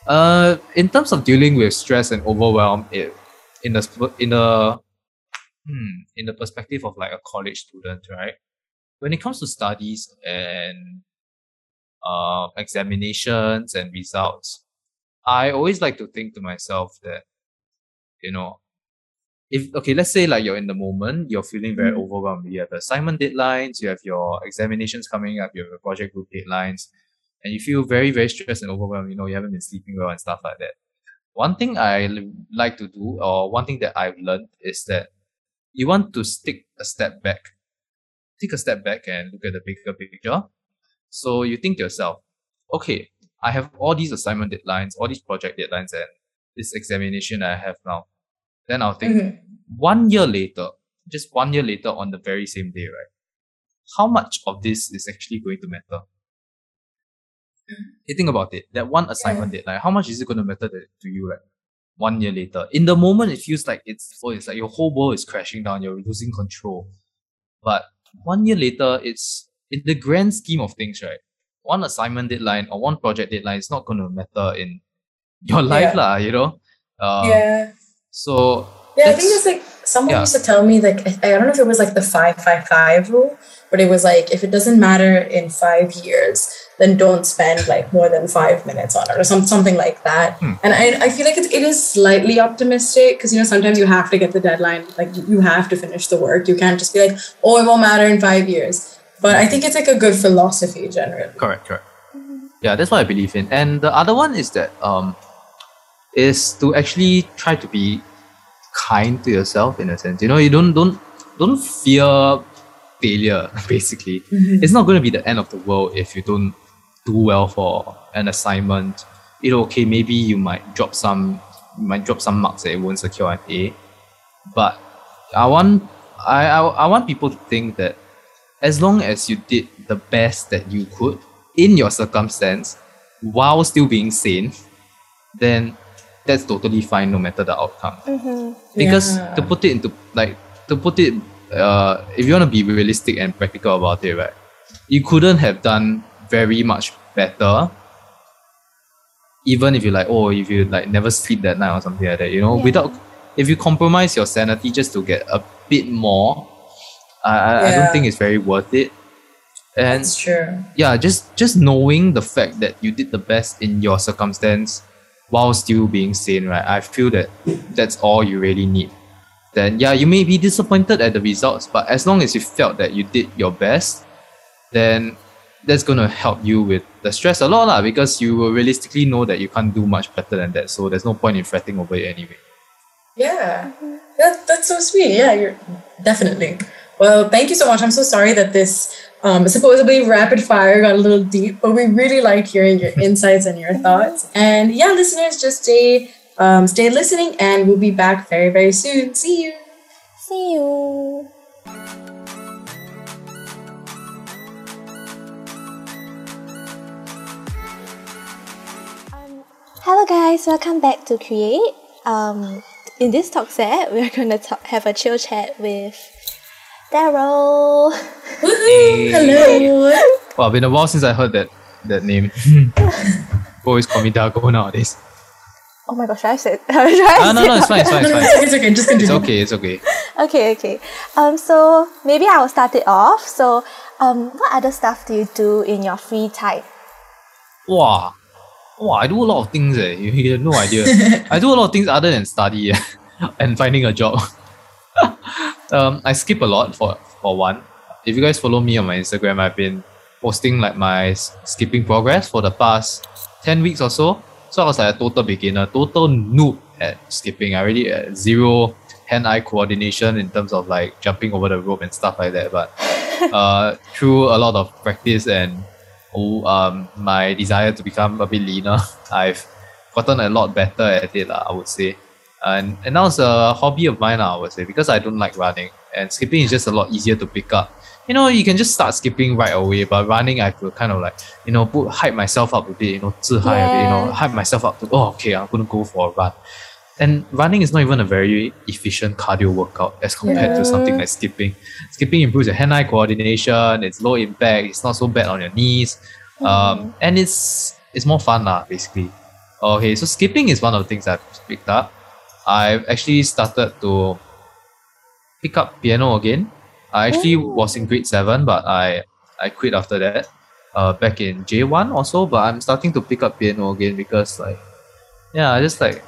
Uh, in terms of dealing with stress and overwhelm, it in the in the hmm, in the perspective of like a college student, right? When it comes to studies and uh, examinations and results, I always like to think to myself that, you know, if okay, let's say like you're in the moment, you're feeling very overwhelmed. You have assignment deadlines, you have your examinations coming up, you have your project group deadlines, and you feel very, very stressed and overwhelmed. You know, you haven't been sleeping well and stuff like that. One thing I l- like to do, or one thing that I've learned, is that you want to stick a step back. Take a step back and look at the bigger picture. So you think to yourself, okay, I have all these assignment deadlines, all these project deadlines, and this examination I have now. Then I'll think, Mhm. one year later, just one year later on the very same day, right? How much of this is actually going to matter? You think about it. That one assignment deadline, how much is it going to matter to, you, right? One year later. In the moment, it feels like it's oh, it's like your whole world is crashing down. You're losing control. But one year later, it's in the grand scheme of things, right? One assignment deadline or one project deadline is not going to matter in your life, Yeah. lah. You know. Uh, yeah. So Yeah, I think it's like someone yeah. used to tell me like I I don't know if it was like the five five five rule, but it was like if it doesn't matter in five years, then don't spend like more than five minutes on it or some something like that. Hmm. And I, I feel like it, it is slightly optimistic because you know sometimes you have to get the deadline, like you- you have to finish the work. You can't just be like, oh, it won't matter in five years. But I think it's like a good philosophy generally. Correct, correct. Yeah, that's what I believe in. And the other one is that um is to actually try to be kind to yourself in a sense. You know, you don't don't don't fear failure, basically. Mm-hmm. It's not gonna be the end of the world if you don't do well for an assignment. You know, okay, maybe you might drop some you might drop some marks that it won't secure an A. But I want I, I I want people to think that as long as you did the best that you could in your circumstance while still being sane, then that's totally fine no matter the outcome. Mm-hmm. Because Yeah. to put it into like to put it uh if you want to be realistic and practical about it, right? You couldn't have done very much better even if you like oh if you like never sleep that night or something like that, you know, Yeah. without if you compromise your sanity just to get a bit more I, I, I don't think it's very worth it. And That's true. yeah, just just knowing the fact that you did the best in your circumstance while still being sane, right? I feel that that's all you really need. Then yeah, you may be disappointed at the results, but as long as you felt that you did your best, then that's gonna help you with the stress a lot lah, because you will realistically know that you can't do much better than that. So there's no point in fretting over it anyway. Yeah, that, that's so sweet. Yeah, you're definitely. Well, thank you so much. I'm so sorry that this um, supposedly rapid fire got a little deep, but we really liked hearing your insights and your thoughts. And yeah, listeners, just stay um, stay listening, and we'll be back very very soon. See you. See you. Um, hello guys, welcome back to Create. Um, in this talk set, we're gonna talk, have a chill chat with Daryl. Woohoo! Hello. Well, been a while since I heard that that name. Always call me Dago nowadays. Oh my gosh, should I say? Should I Ah, no, say- no, it's fine, it's fine, No, no, it's it's fine. okay. It's okay. Just It's okay, it's okay. Okay, okay. Um, so maybe I will start it off. So, um, what other stuff do you do in your free time? Wow. Wow, I do a lot of things eh. You, you have no idea. I do a lot of things other than study eh, and finding a job. um, I skip a lot for, for one. If you guys follow me on my Instagram, I've been posting like my skipping progress for the past 10 weeks or so. So I was like a total beginner, total noob at skipping. I already at zero hand-eye coordination in terms of like jumping over the rope and stuff like that. But uh, through a lot of practice and oh, um, my desire to become a bit leaner, I've gotten a lot better at it, I would say. And, and now it's a hobby of mine, I would say, because I don't like running. And skipping is just a lot easier to pick up. You know, you can just start skipping right away, but running, I could kind of like, you know, put hype myself up a bit, you know, 自嗨 a bit, you know, Yeah. hype myself up to, oh, okay, I'm going to go for a run. And running is not even a very efficient cardio workout as compared to something like skipping. Skipping improves your hand-eye coordination. It's low impact. It's not so bad on your knees, um, and it's it's more fun lah. Basically, okay. So skipping is one of the things I've picked up. I've actually started to pick up piano again. I actually was in grade seven, but I I quit after that. Uh, back in J one also, but I'm starting to pick up piano again because like, yeah, I just like,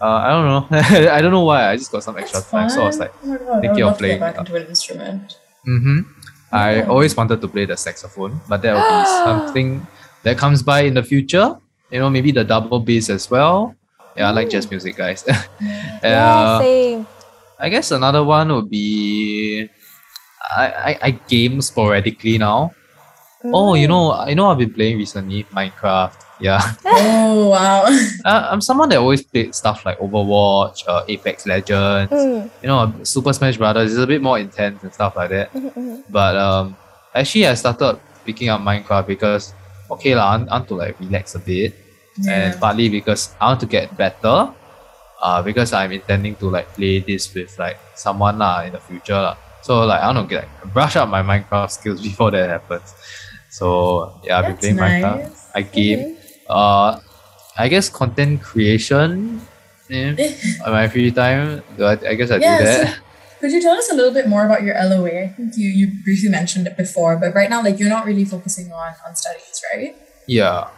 uh, I don't know, I don't know why. I just got some extra That's time, so I was like, oh god, thinking of playing, back uh, into an instrument. Mm-hmm. I always wanted to play the saxophone, but that will be something that comes by in the future. You know, maybe the double bass as well. Yeah, I like jazz music, guys. yeah, Uh, same. I guess another one would be I, I, I game sporadically now. Oh, you know, I know, I've been playing recently Minecraft. Yeah, oh wow. uh, I'm someone that always played stuff like Overwatch, uh, Apex Legends. Mm, You know, Super Smash Brothers is a bit more intense and stuff like that. mm, mm. But um, actually, I started picking up Minecraft because okay lah, I want, to like relax a bit, and partly because I want to get better. Uh, because I'm intending to like play this with like someone lah in the future lah. So like I want to get like, brush up my Minecraft skills before that happens. So yeah, I've been playing Minecraft. I game. Uh, I guess content creation. On my free time, I, I guess I Yeah, do so that. could you tell us a little bit more about your LOA? I think you, you briefly mentioned it before, but right now, like you're not really focusing on on studies, right? Yeah.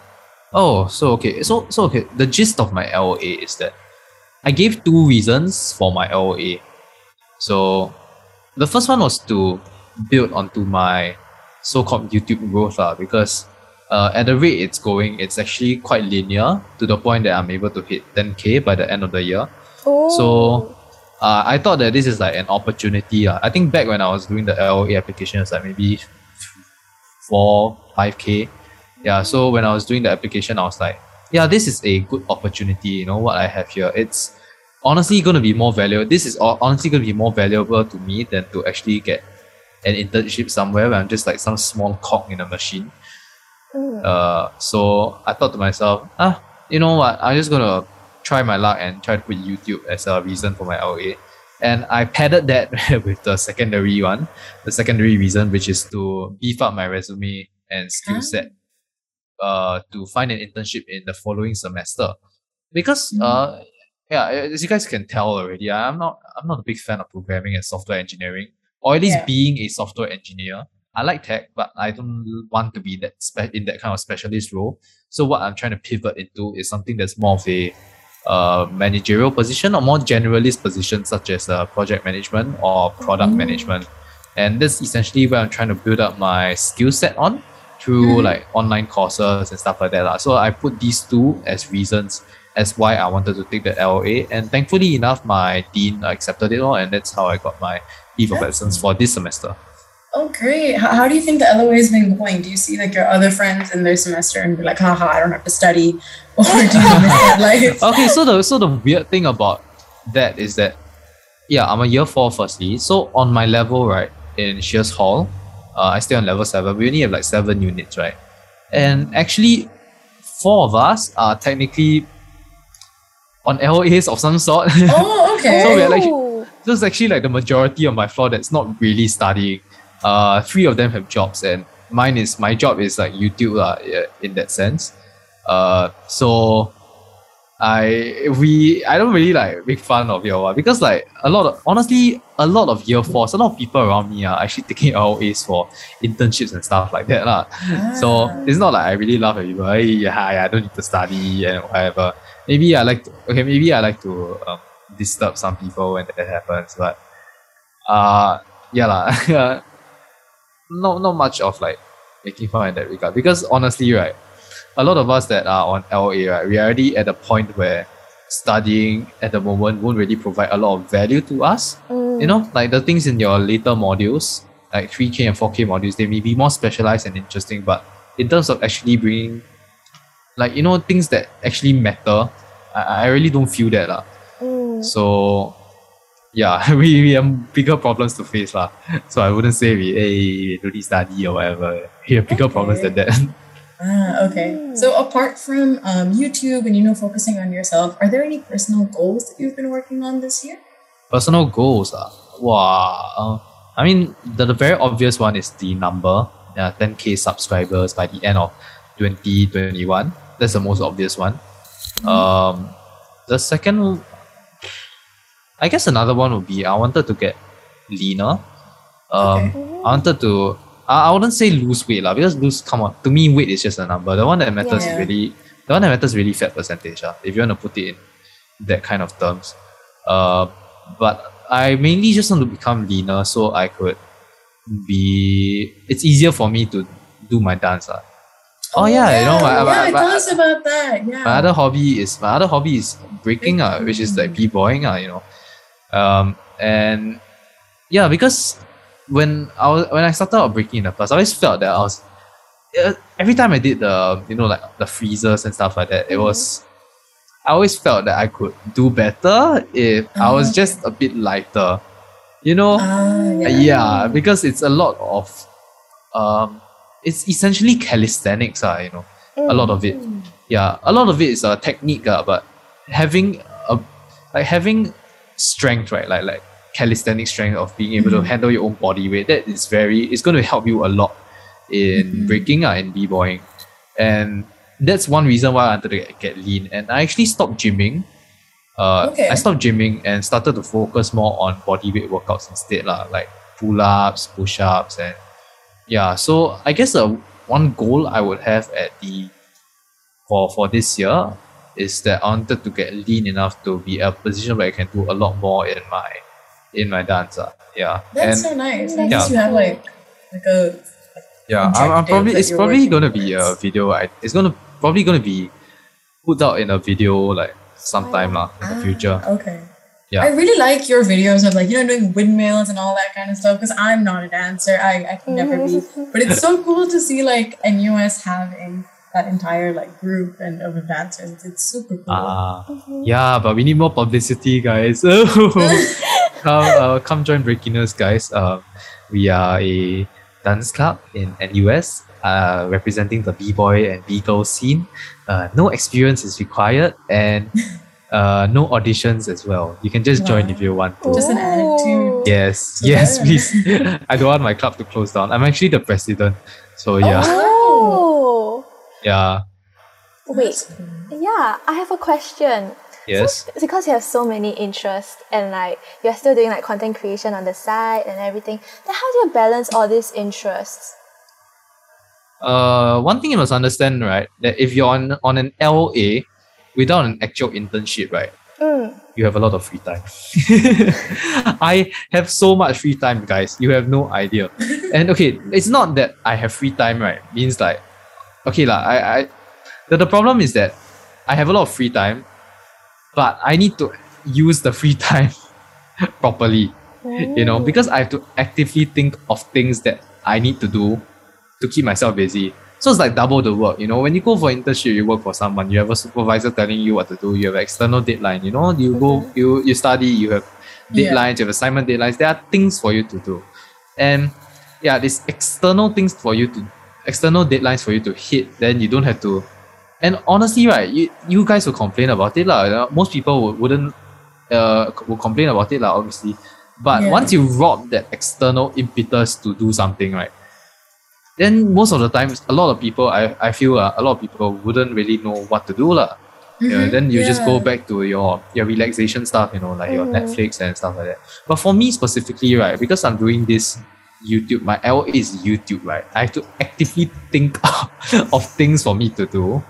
Oh, so okay. So so okay. The gist of my LOA is that I gave two reasons for my LOA. So the first one was to build onto my so-called YouTube growth lah, because uh, at the rate it's going, it's actually quite linear to the point that I'm able to hit 10k by the end of the year. Oh. So uh, I thought that this is like an opportunity. Uh. I think back when I was doing the LOA application, it's like maybe four, five K. Yeah. So when I was doing the application, I was like, yeah, this is a good opportunity. You know what I have here? It's honestly going to be more valuable. This is hon- honestly going to be more valuable to me than to actually get an internship somewhere where I'm just like some small cog in a machine. Mm. Uh, so I thought to myself, ah, you know what? I'm just gonna try my luck and try to put YouTube as a reason for my LA. And I padded that with the secondary one, the secondary reason, which is to beef up my resume and skill set, uh, to find an internship in the following semester. Because uh, yeah, as you guys can tell already, I'm not I'm not a big fan of programming and software engineering. or at least Yeah. being a software engineer. I like tech, but I don't want to be that spe- in that kind of specialist role. So what I'm trying to pivot into is something that's more of a uh, managerial position or more generalist position, such as uh, project management or product management. And that's essentially where I'm trying to build up my skill set on through like online courses and stuff like that. lah. So I put these two as reasons as why I wanted to take the LOA. And thankfully enough, my dean accepted it all, and that's how I got my leave of absence for this semester. Oh, great. How, how do you think the LOA has been going? Do you see like your other friends in their semester and be like, haha, I don't have to study? Or do you miss that life? okay, so the so the weird thing about that is that yeah, I'm a year four firstly. So on my level, right, in Sheares Hall, uh, I stay on level seven. We only have like seven units, right? And actually four of us are technically on LOAs of some sort. Oh, okay. So we are like Ooh. so it's actually like the majority of my floor that's not really studying. Uh, three of them have jobs, and mine is my job is like YouTube lah, yeah, in that sense. Uh, so I we I don't really like make fun of your one because like a lot of honestly a lot of year fours, a lot of people around me are actually taking LOAs for internships and stuff like that lah. So Ah. it's not like I really laugh at people. Hey, yeah, I don't need to study and whatever. Maybe I like to, okay, maybe I like to um, disturb some people when that happens, but uh yeah lah. not not much of like making fun in that regard because honestly, right, a lot of us that are on LA, right, we are already at a point where studying at the moment won't really provide a lot of value to us. Mm. You know, like the things in your later modules, like 3K and 4K modules, they may be more specialized and interesting, but in terms of actually bringing, like, you know, things that actually matter, I, I really don't feel that. lah. Mm. So, yeah, we, we have bigger problems to face. lah. So I wouldn't say we, hey, really study or whatever. We have bigger problems than that. Ah, okay. So apart from um, YouTube and you know focusing on yourself, are there any personal goals that you've been working on this year? Personal goals. Ah. Wow. Uh, I mean, the, the very obvious one is the number uh, 10k subscribers by the end of 2021. That's the most obvious one. Um, the second, I guess another one would be I wanted to get leaner. Um, Okay. I wanted to. I, I wouldn't say lose weight lah because lose come on to me weight is just a number. The one that matters Yeah. is really the one that matters really fat percentage. lah. if you want to put it in that kind of terms. Uh, but I mainly just want to become leaner so I could be. It's easier for me to do my dance. lah. Oh, yeah, you know my, yeah, my, my, tell us about that. Yeah. my other hobby is my other hobby is breaking uh, which is like b-boying uh, you know um and yeah because when I was when I started out breaking in the past I always felt that I was uh, every time I did the you know like the freezers and stuff like that it was I always felt that I could do better if I was Ah, just a bit lighter you know uh, yeah. yeah, because it's a lot of um it's essentially calisthenics uh, you know a lot of it. Yeah a lot of it is a technique uh, but having a like having strength right like like calisthenic strength of being able to handle your own body weight that is very it's going to help you a lot in breaking uh, and b-boying. And that's one reason why I wanted to get, get lean. And I actually stopped gymming uh, Okay. I stopped gymming and started to focus more on body weight workouts instead lah, like pull-ups, push-ups and yeah so I guess uh, one goal I would have at the for for this year is that I wanted to get lean enough to be a position where I can do a lot more in my in my dance. Uh. Yeah. That's and so nice. Yeah. I guess you have like like a yeah, I'm, I'm probably it's probably gonna be a video. I it's gonna probably gonna be put out in a video like sometime lah in the future. Ah, Okay. Yeah. I really like your videos of like, you know, doing windmills and all that kind of stuff because I'm not a dancer. I, I can never be. But it's so cool to see like NUS having that entire like group and of dancers. It's, it's super cool. Ah, yeah, but we need more publicity, guys. come, uh, come join Breakiners, guys. Um, we are a dance club in NUS, uh, representing the b-boy and b-girl scene. Uh, no experience is required, and uh, no auditions as well. You can just join if you want to. Just an attitude. Yes, So yes, then- please. I don't want my club to close down. I'm actually the president, so yeah, Oh. yeah. Wait. Yeah, I have a question. Yes. It's because you have so many interests and like you're still doing like content creation on the side and everything. Then how do you balance all these interests? Uh, one thing you must understand, right, that if you're on on an LA without an actual internship, right, Mm. you have a lot of free time. I have so much free time, guys. You have no idea. and okay, it's not that I have free time, right? Means like, okay, lah. I, I, the, the problem is that I have a lot of free time, but I need to use the free time properly. You know, because I have to actively think of things that I need to do to keep myself busy. So it's like double the work. You know, when you go for internship, you work for someone. You have a supervisor telling you what to do. You have external deadline. You know, you go, you you study. You have Yeah. deadlines. You have assignment deadlines. There are things for you to do, and yeah, these external things for you to external deadlines for you to hit. Then you don't have to. And honestly, right, you you guys will complain about it, lah. You know, Most people would, wouldn't uh will complain about it, lah. Obviously, but Yeah. once you rob that external impetus to do something, right, then most of the times, a lot of people, I, I feel uh, a lot of people wouldn't really know what to do. lah. You know, Mhm, then you just go back to your, your relaxation stuff, you know, like your Mhm. Netflix and stuff like that. But for me specifically, right, because I'm doing this YouTube, my LA is YouTube, right? I have to actively think of things for me to do.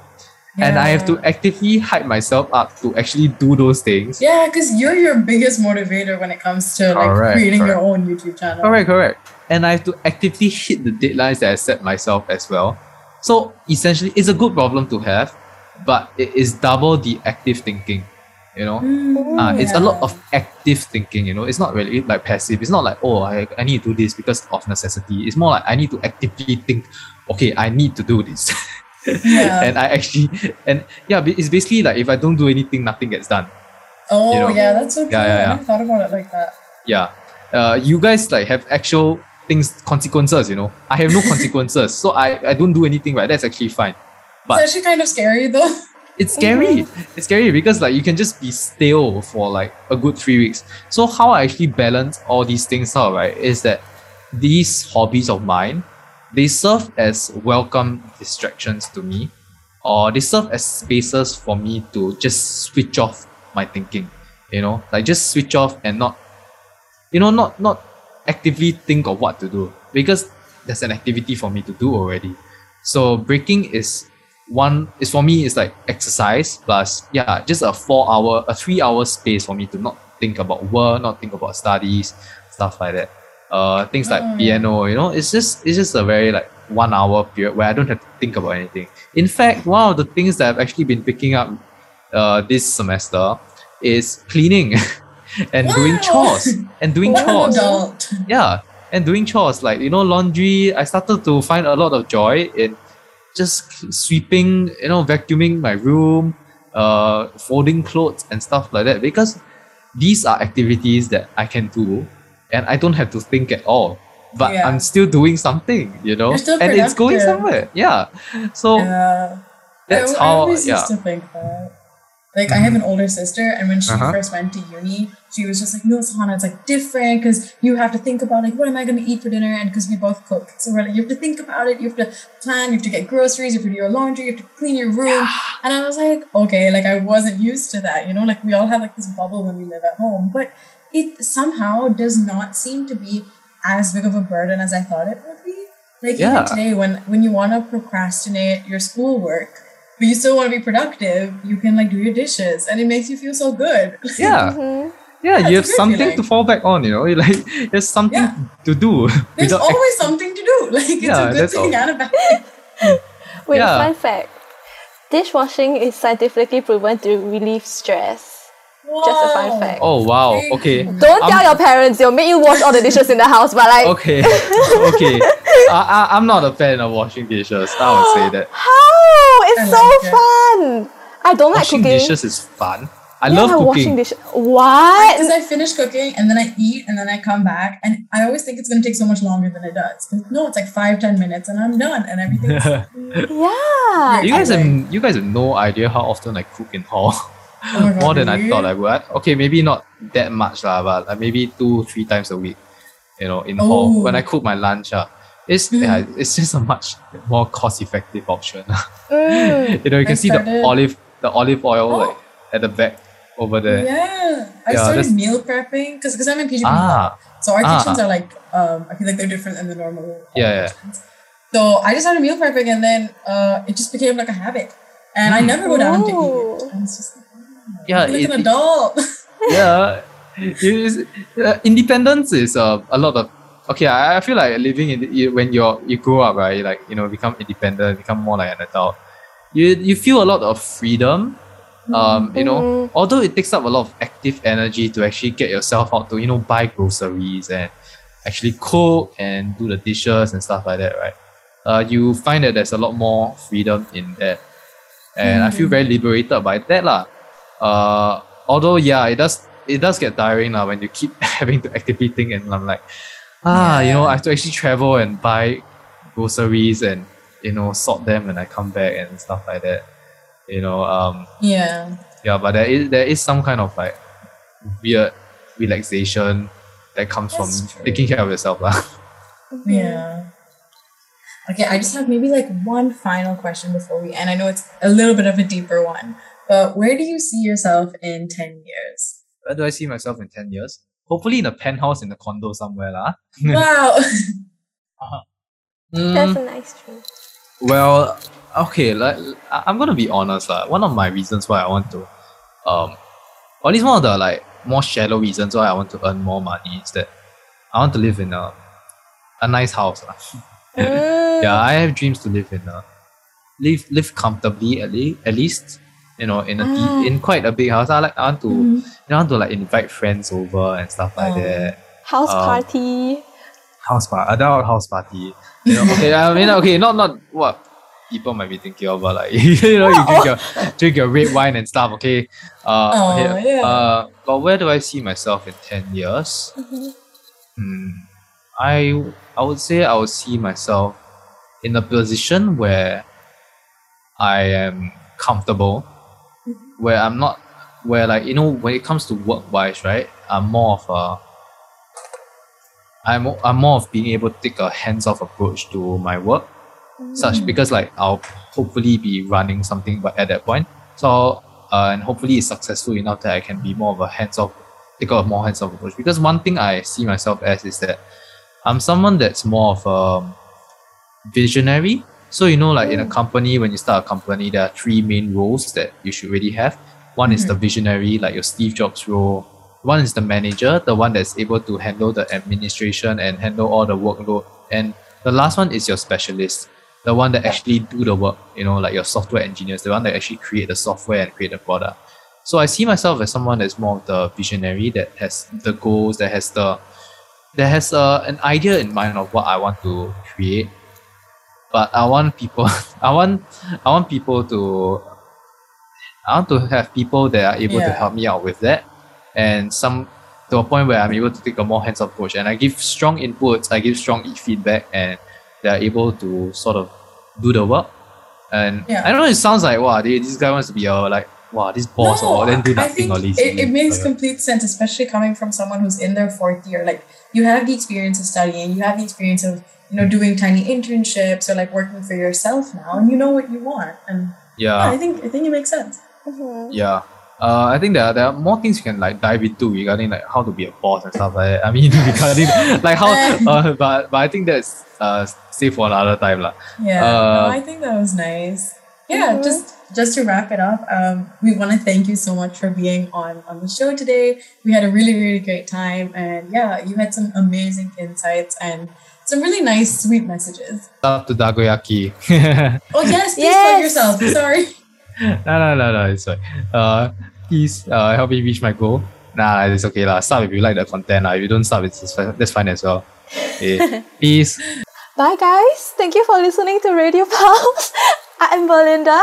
And I have to actively hype myself up to actually do those things. Yeah, because you're your biggest motivator when it comes to like Correct, creating your own YouTube channel. Correct, correct. And I have to actively hit the deadlines that I set myself as well. So essentially, it's a good problem to have, but it is double the active thinking. You know, Mm, uh, it's a lot of active thinking. You know, it's not really like passive. It's not like oh, I, I need to do this because of necessity. It's more like I need to actively think. Okay, I need to do this. Yeah. and I actually and yeah, it's basically like if I don't do anything, nothing gets done. Oh you know. yeah, that's so true. Yeah, yeah, I never thought about it like that. yeah uh, you guys like have actual things consequences you know. I have no consequences so i i don't do anything right? That's actually fine. But- it's actually kind of scary though. it's scary. It's scary because like you can just be stale for like a good three weeks. So how i actually balance all these things out right is that these hobbies of mine they serve as welcome distractions to me or they serve as spaces for me to just switch off my thinking you know? Like just switch off and not you know not not actively think of what to do. Because there's an activity for me to do already. So breaking is one is for me is like exercise plus yeah just a four hour a three hour space for me to not think about work not think about studies stuff like that. Uh things like yeah. piano you know it's just it's just a very like one hour period where i don't have to think about anything. In fact one of the things that i've actually been picking up uh this semester is cleaning and doing chores and doing What chores. adult. yeah and doing chores. Like you know laundry i started to find a lot of joy in just sweeping you know vacuuming my room uh folding clothes and stuff like that because these are activities that i can do and i don't have to think at all but Yeah. i'm still doing something you know and it's going somewhere. Yeah. So Yeah. that's I, I how yeah used to think that. Like, I have an older sister, and when she Uh-huh. first went to uni, she was just like, No, Sahana, it's like different because you have to think about, like, what am I going to eat for dinner? And because we both cook. So we're like, you have to think about it, you have to plan, you have to get groceries, you have to do your laundry, you have to clean your room. And I was like, Okay, like, I wasn't used to that, you know? Like, we all have like this bubble when we live at home, but it somehow does not seem to be as big of a burden as I thought it would be. Like Yeah. even today, when when you want to procrastinate your schoolwork, but you still want to be productive, you can like do your dishes, and it makes you feel so good. yeah Mhm. yeah it's you have something feeling. to fall back on you know like there's something Yeah. to do There's without always something to do. Like it's Yeah, a good thing all. and a bad thing. Wait, Yeah. fun fact. Dishwashing is scientifically proven to relieve stress. Just a fun fact. oh wow okay Don't I'm- tell your parents, they'll make you wash all the dishes in the house, but like Okay, okay. I, I, I'm not a fan of washing dishes. I would say that. how? It's so like fun. I don't like Washing cooking. dishes is fun. I yeah, love cooking. washing dishes. What? Because I finish cooking and then I eat and then I come back and I always think it's gonna take so much longer than it does. No, it's like five ten minutes and I'm done and everything. Yeah. you guys I have you guys have no idea how often I cook in hall. Oh my God, More than I thought I would. Okay, maybe not that much lah, but like maybe two, three times a week. You know, in hall Oh. when I cook my lunch. Uh, it's Mm. yeah, it's just a much more cost effective option. Mm. you know, you can I see the olive the olive oil Oh. like at the back. over there. Yeah, I Yeah, started meal prepping because because I'm in PGP. Ah, So our Ah. kitchens are like um I feel like they're different than the normal. Yeah, yeah. So I just started meal prepping and then uh it just became like a habit. And I never go down to eat Ooh. it. And it's just like, yeah. Like it- an adult. yeah, it is, uh, independence is uh, a lot of okay. I, I feel like living in you- when you're you grow up right, like you know, become independent, become more like an adult. You you feel a lot of freedom. Um, you know, although it takes up a lot of active energy to actually get yourself out to you know buy groceries and actually cook and do the dishes and stuff like that, right? Uh, you find that there's a lot more freedom in that, and I feel very liberated by that, lah. Uh, although yeah, it does it does get tiring now when you keep having to actively think and I'm like, ah, you know, I have to actually travel and buy groceries and you know sort them when I come back and stuff like that. You know, um, yeah. yeah, but there is there is some kind of like weird relaxation that comes That's from true. taking care of yourself, lah. Yeah. Okay, I just have maybe like one final question before we end. I know it's a little bit of a deeper one, but where do you see yourself in 10 years? Where do I see myself in ten years? Hopefully in a penthouse in a condo somewhere, lah. wow. Uh Mm, That's a nice dream. Well, okay, like I- I'm gonna be honest, lah. One of my reasons why I want to, um, or at least one of the like more shallow reasons why I want to earn more money is that I want to live in a a nice house, lah. Mm. Yeah, I have dreams to live in a live live comfortably at least at least you know in a Ah. in quite a big house. I like I want to Mhm. you know, I want to like invite friends over and stuff like Oh. that. House Um, party. house party, adult house party. You know, okay, I mean, okay, not not what people might be thinking of, but like you know, you drink your drink your red wine and stuff. Okay, uh, Oh, okay, yeah. uh, but where do I see myself in ten years? Mhm. Hmm, I I would say I would see myself in a position where I am comfortable, where I'm not, where like you know, when it comes to work wise, right? I'm more of a I'm, I'm more of being able to take a hands-off approach to my work, such because like I'll hopefully be running something but at that point. So uh, and hopefully it's successful enough that I can be more of a hands-off, take a more hands-off approach. Because one thing I see myself as is that I'm someone that's more of a visionary. So you know, like in a company, when you start a company, there are three main roles that you should really have. One is the visionary, like your Steve Jobs role. One is the manager, the one that's able to handle the administration and handle all the workload. And the last one is your specialist, the one that actually do the work, you know, like your software engineers, the one that actually create the software and create the product. So I see myself as someone that's more of the visionary that has the goals, that has the that has uh, an idea in mind of what I want to create. But I want people I want I want people to I want to have people that are able to help me out with that and some to a point where I'm able to take a more hands-on approach and I give strong inputs, I give strong feedback and they're able to sort of do the work. And Yeah. I don't know, it sounds like wow, they, this guy wants to be a like wow, this boss or then do I nothing think or lazy. it, it makes Okay. complete sense, especially coming from someone who's in their fourth year. Like you have the experience of studying, you have the experience of you know doing tiny internships or like working for yourself now, and you know what you want. And yeah, yeah. I think I think it makes sense. Mhm. Yeah. Uh, I think there are, there are more things you can like dive into regarding like how to be a boss and stuff like that. I mean regarding like how uh, but but I think that's uh safe for another time lah. Yeah, Uh, no, I think that was nice. Yeah, Mhm. just just to wrap it up, um, we want to thank you so much for being on on the show today. We had a really really great time, and yeah, you had some amazing insights and some really nice sweet messages. Up to Dagoyaki. Oh yes, please plug Yes. yourself. Sorry. no no no no it's fine. Uh please uh help me reach my goal. Nah, it's okay lah. Start if you like the content lah. If you don't start, it's it's fine. that's fine as well. Okay. Peace. Bye, guys. Thank you for listening to Radio Pulse. I'm Belinda.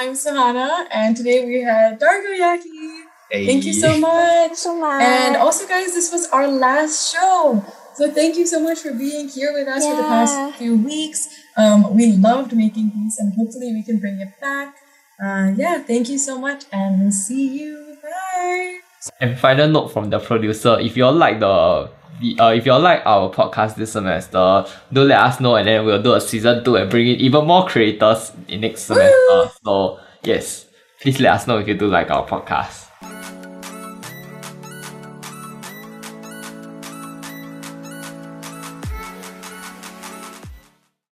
I'm Sahana, and today we had Dagoyaki. Thank you so much. So much. And also, guys, this was our last show. So thank you so much for being here with us for the past few weeks. Um, we loved making these, and hopefully we can bring it back. Uh, yeah, thank you so much, and we'll see you. Bye. And final note from the producer: if you all like the, the uh, if you all like our podcast this semester, do let us know, and then we'll do a season two and bring in even more creators in next semester. So yes, please let us know if you do like our podcast.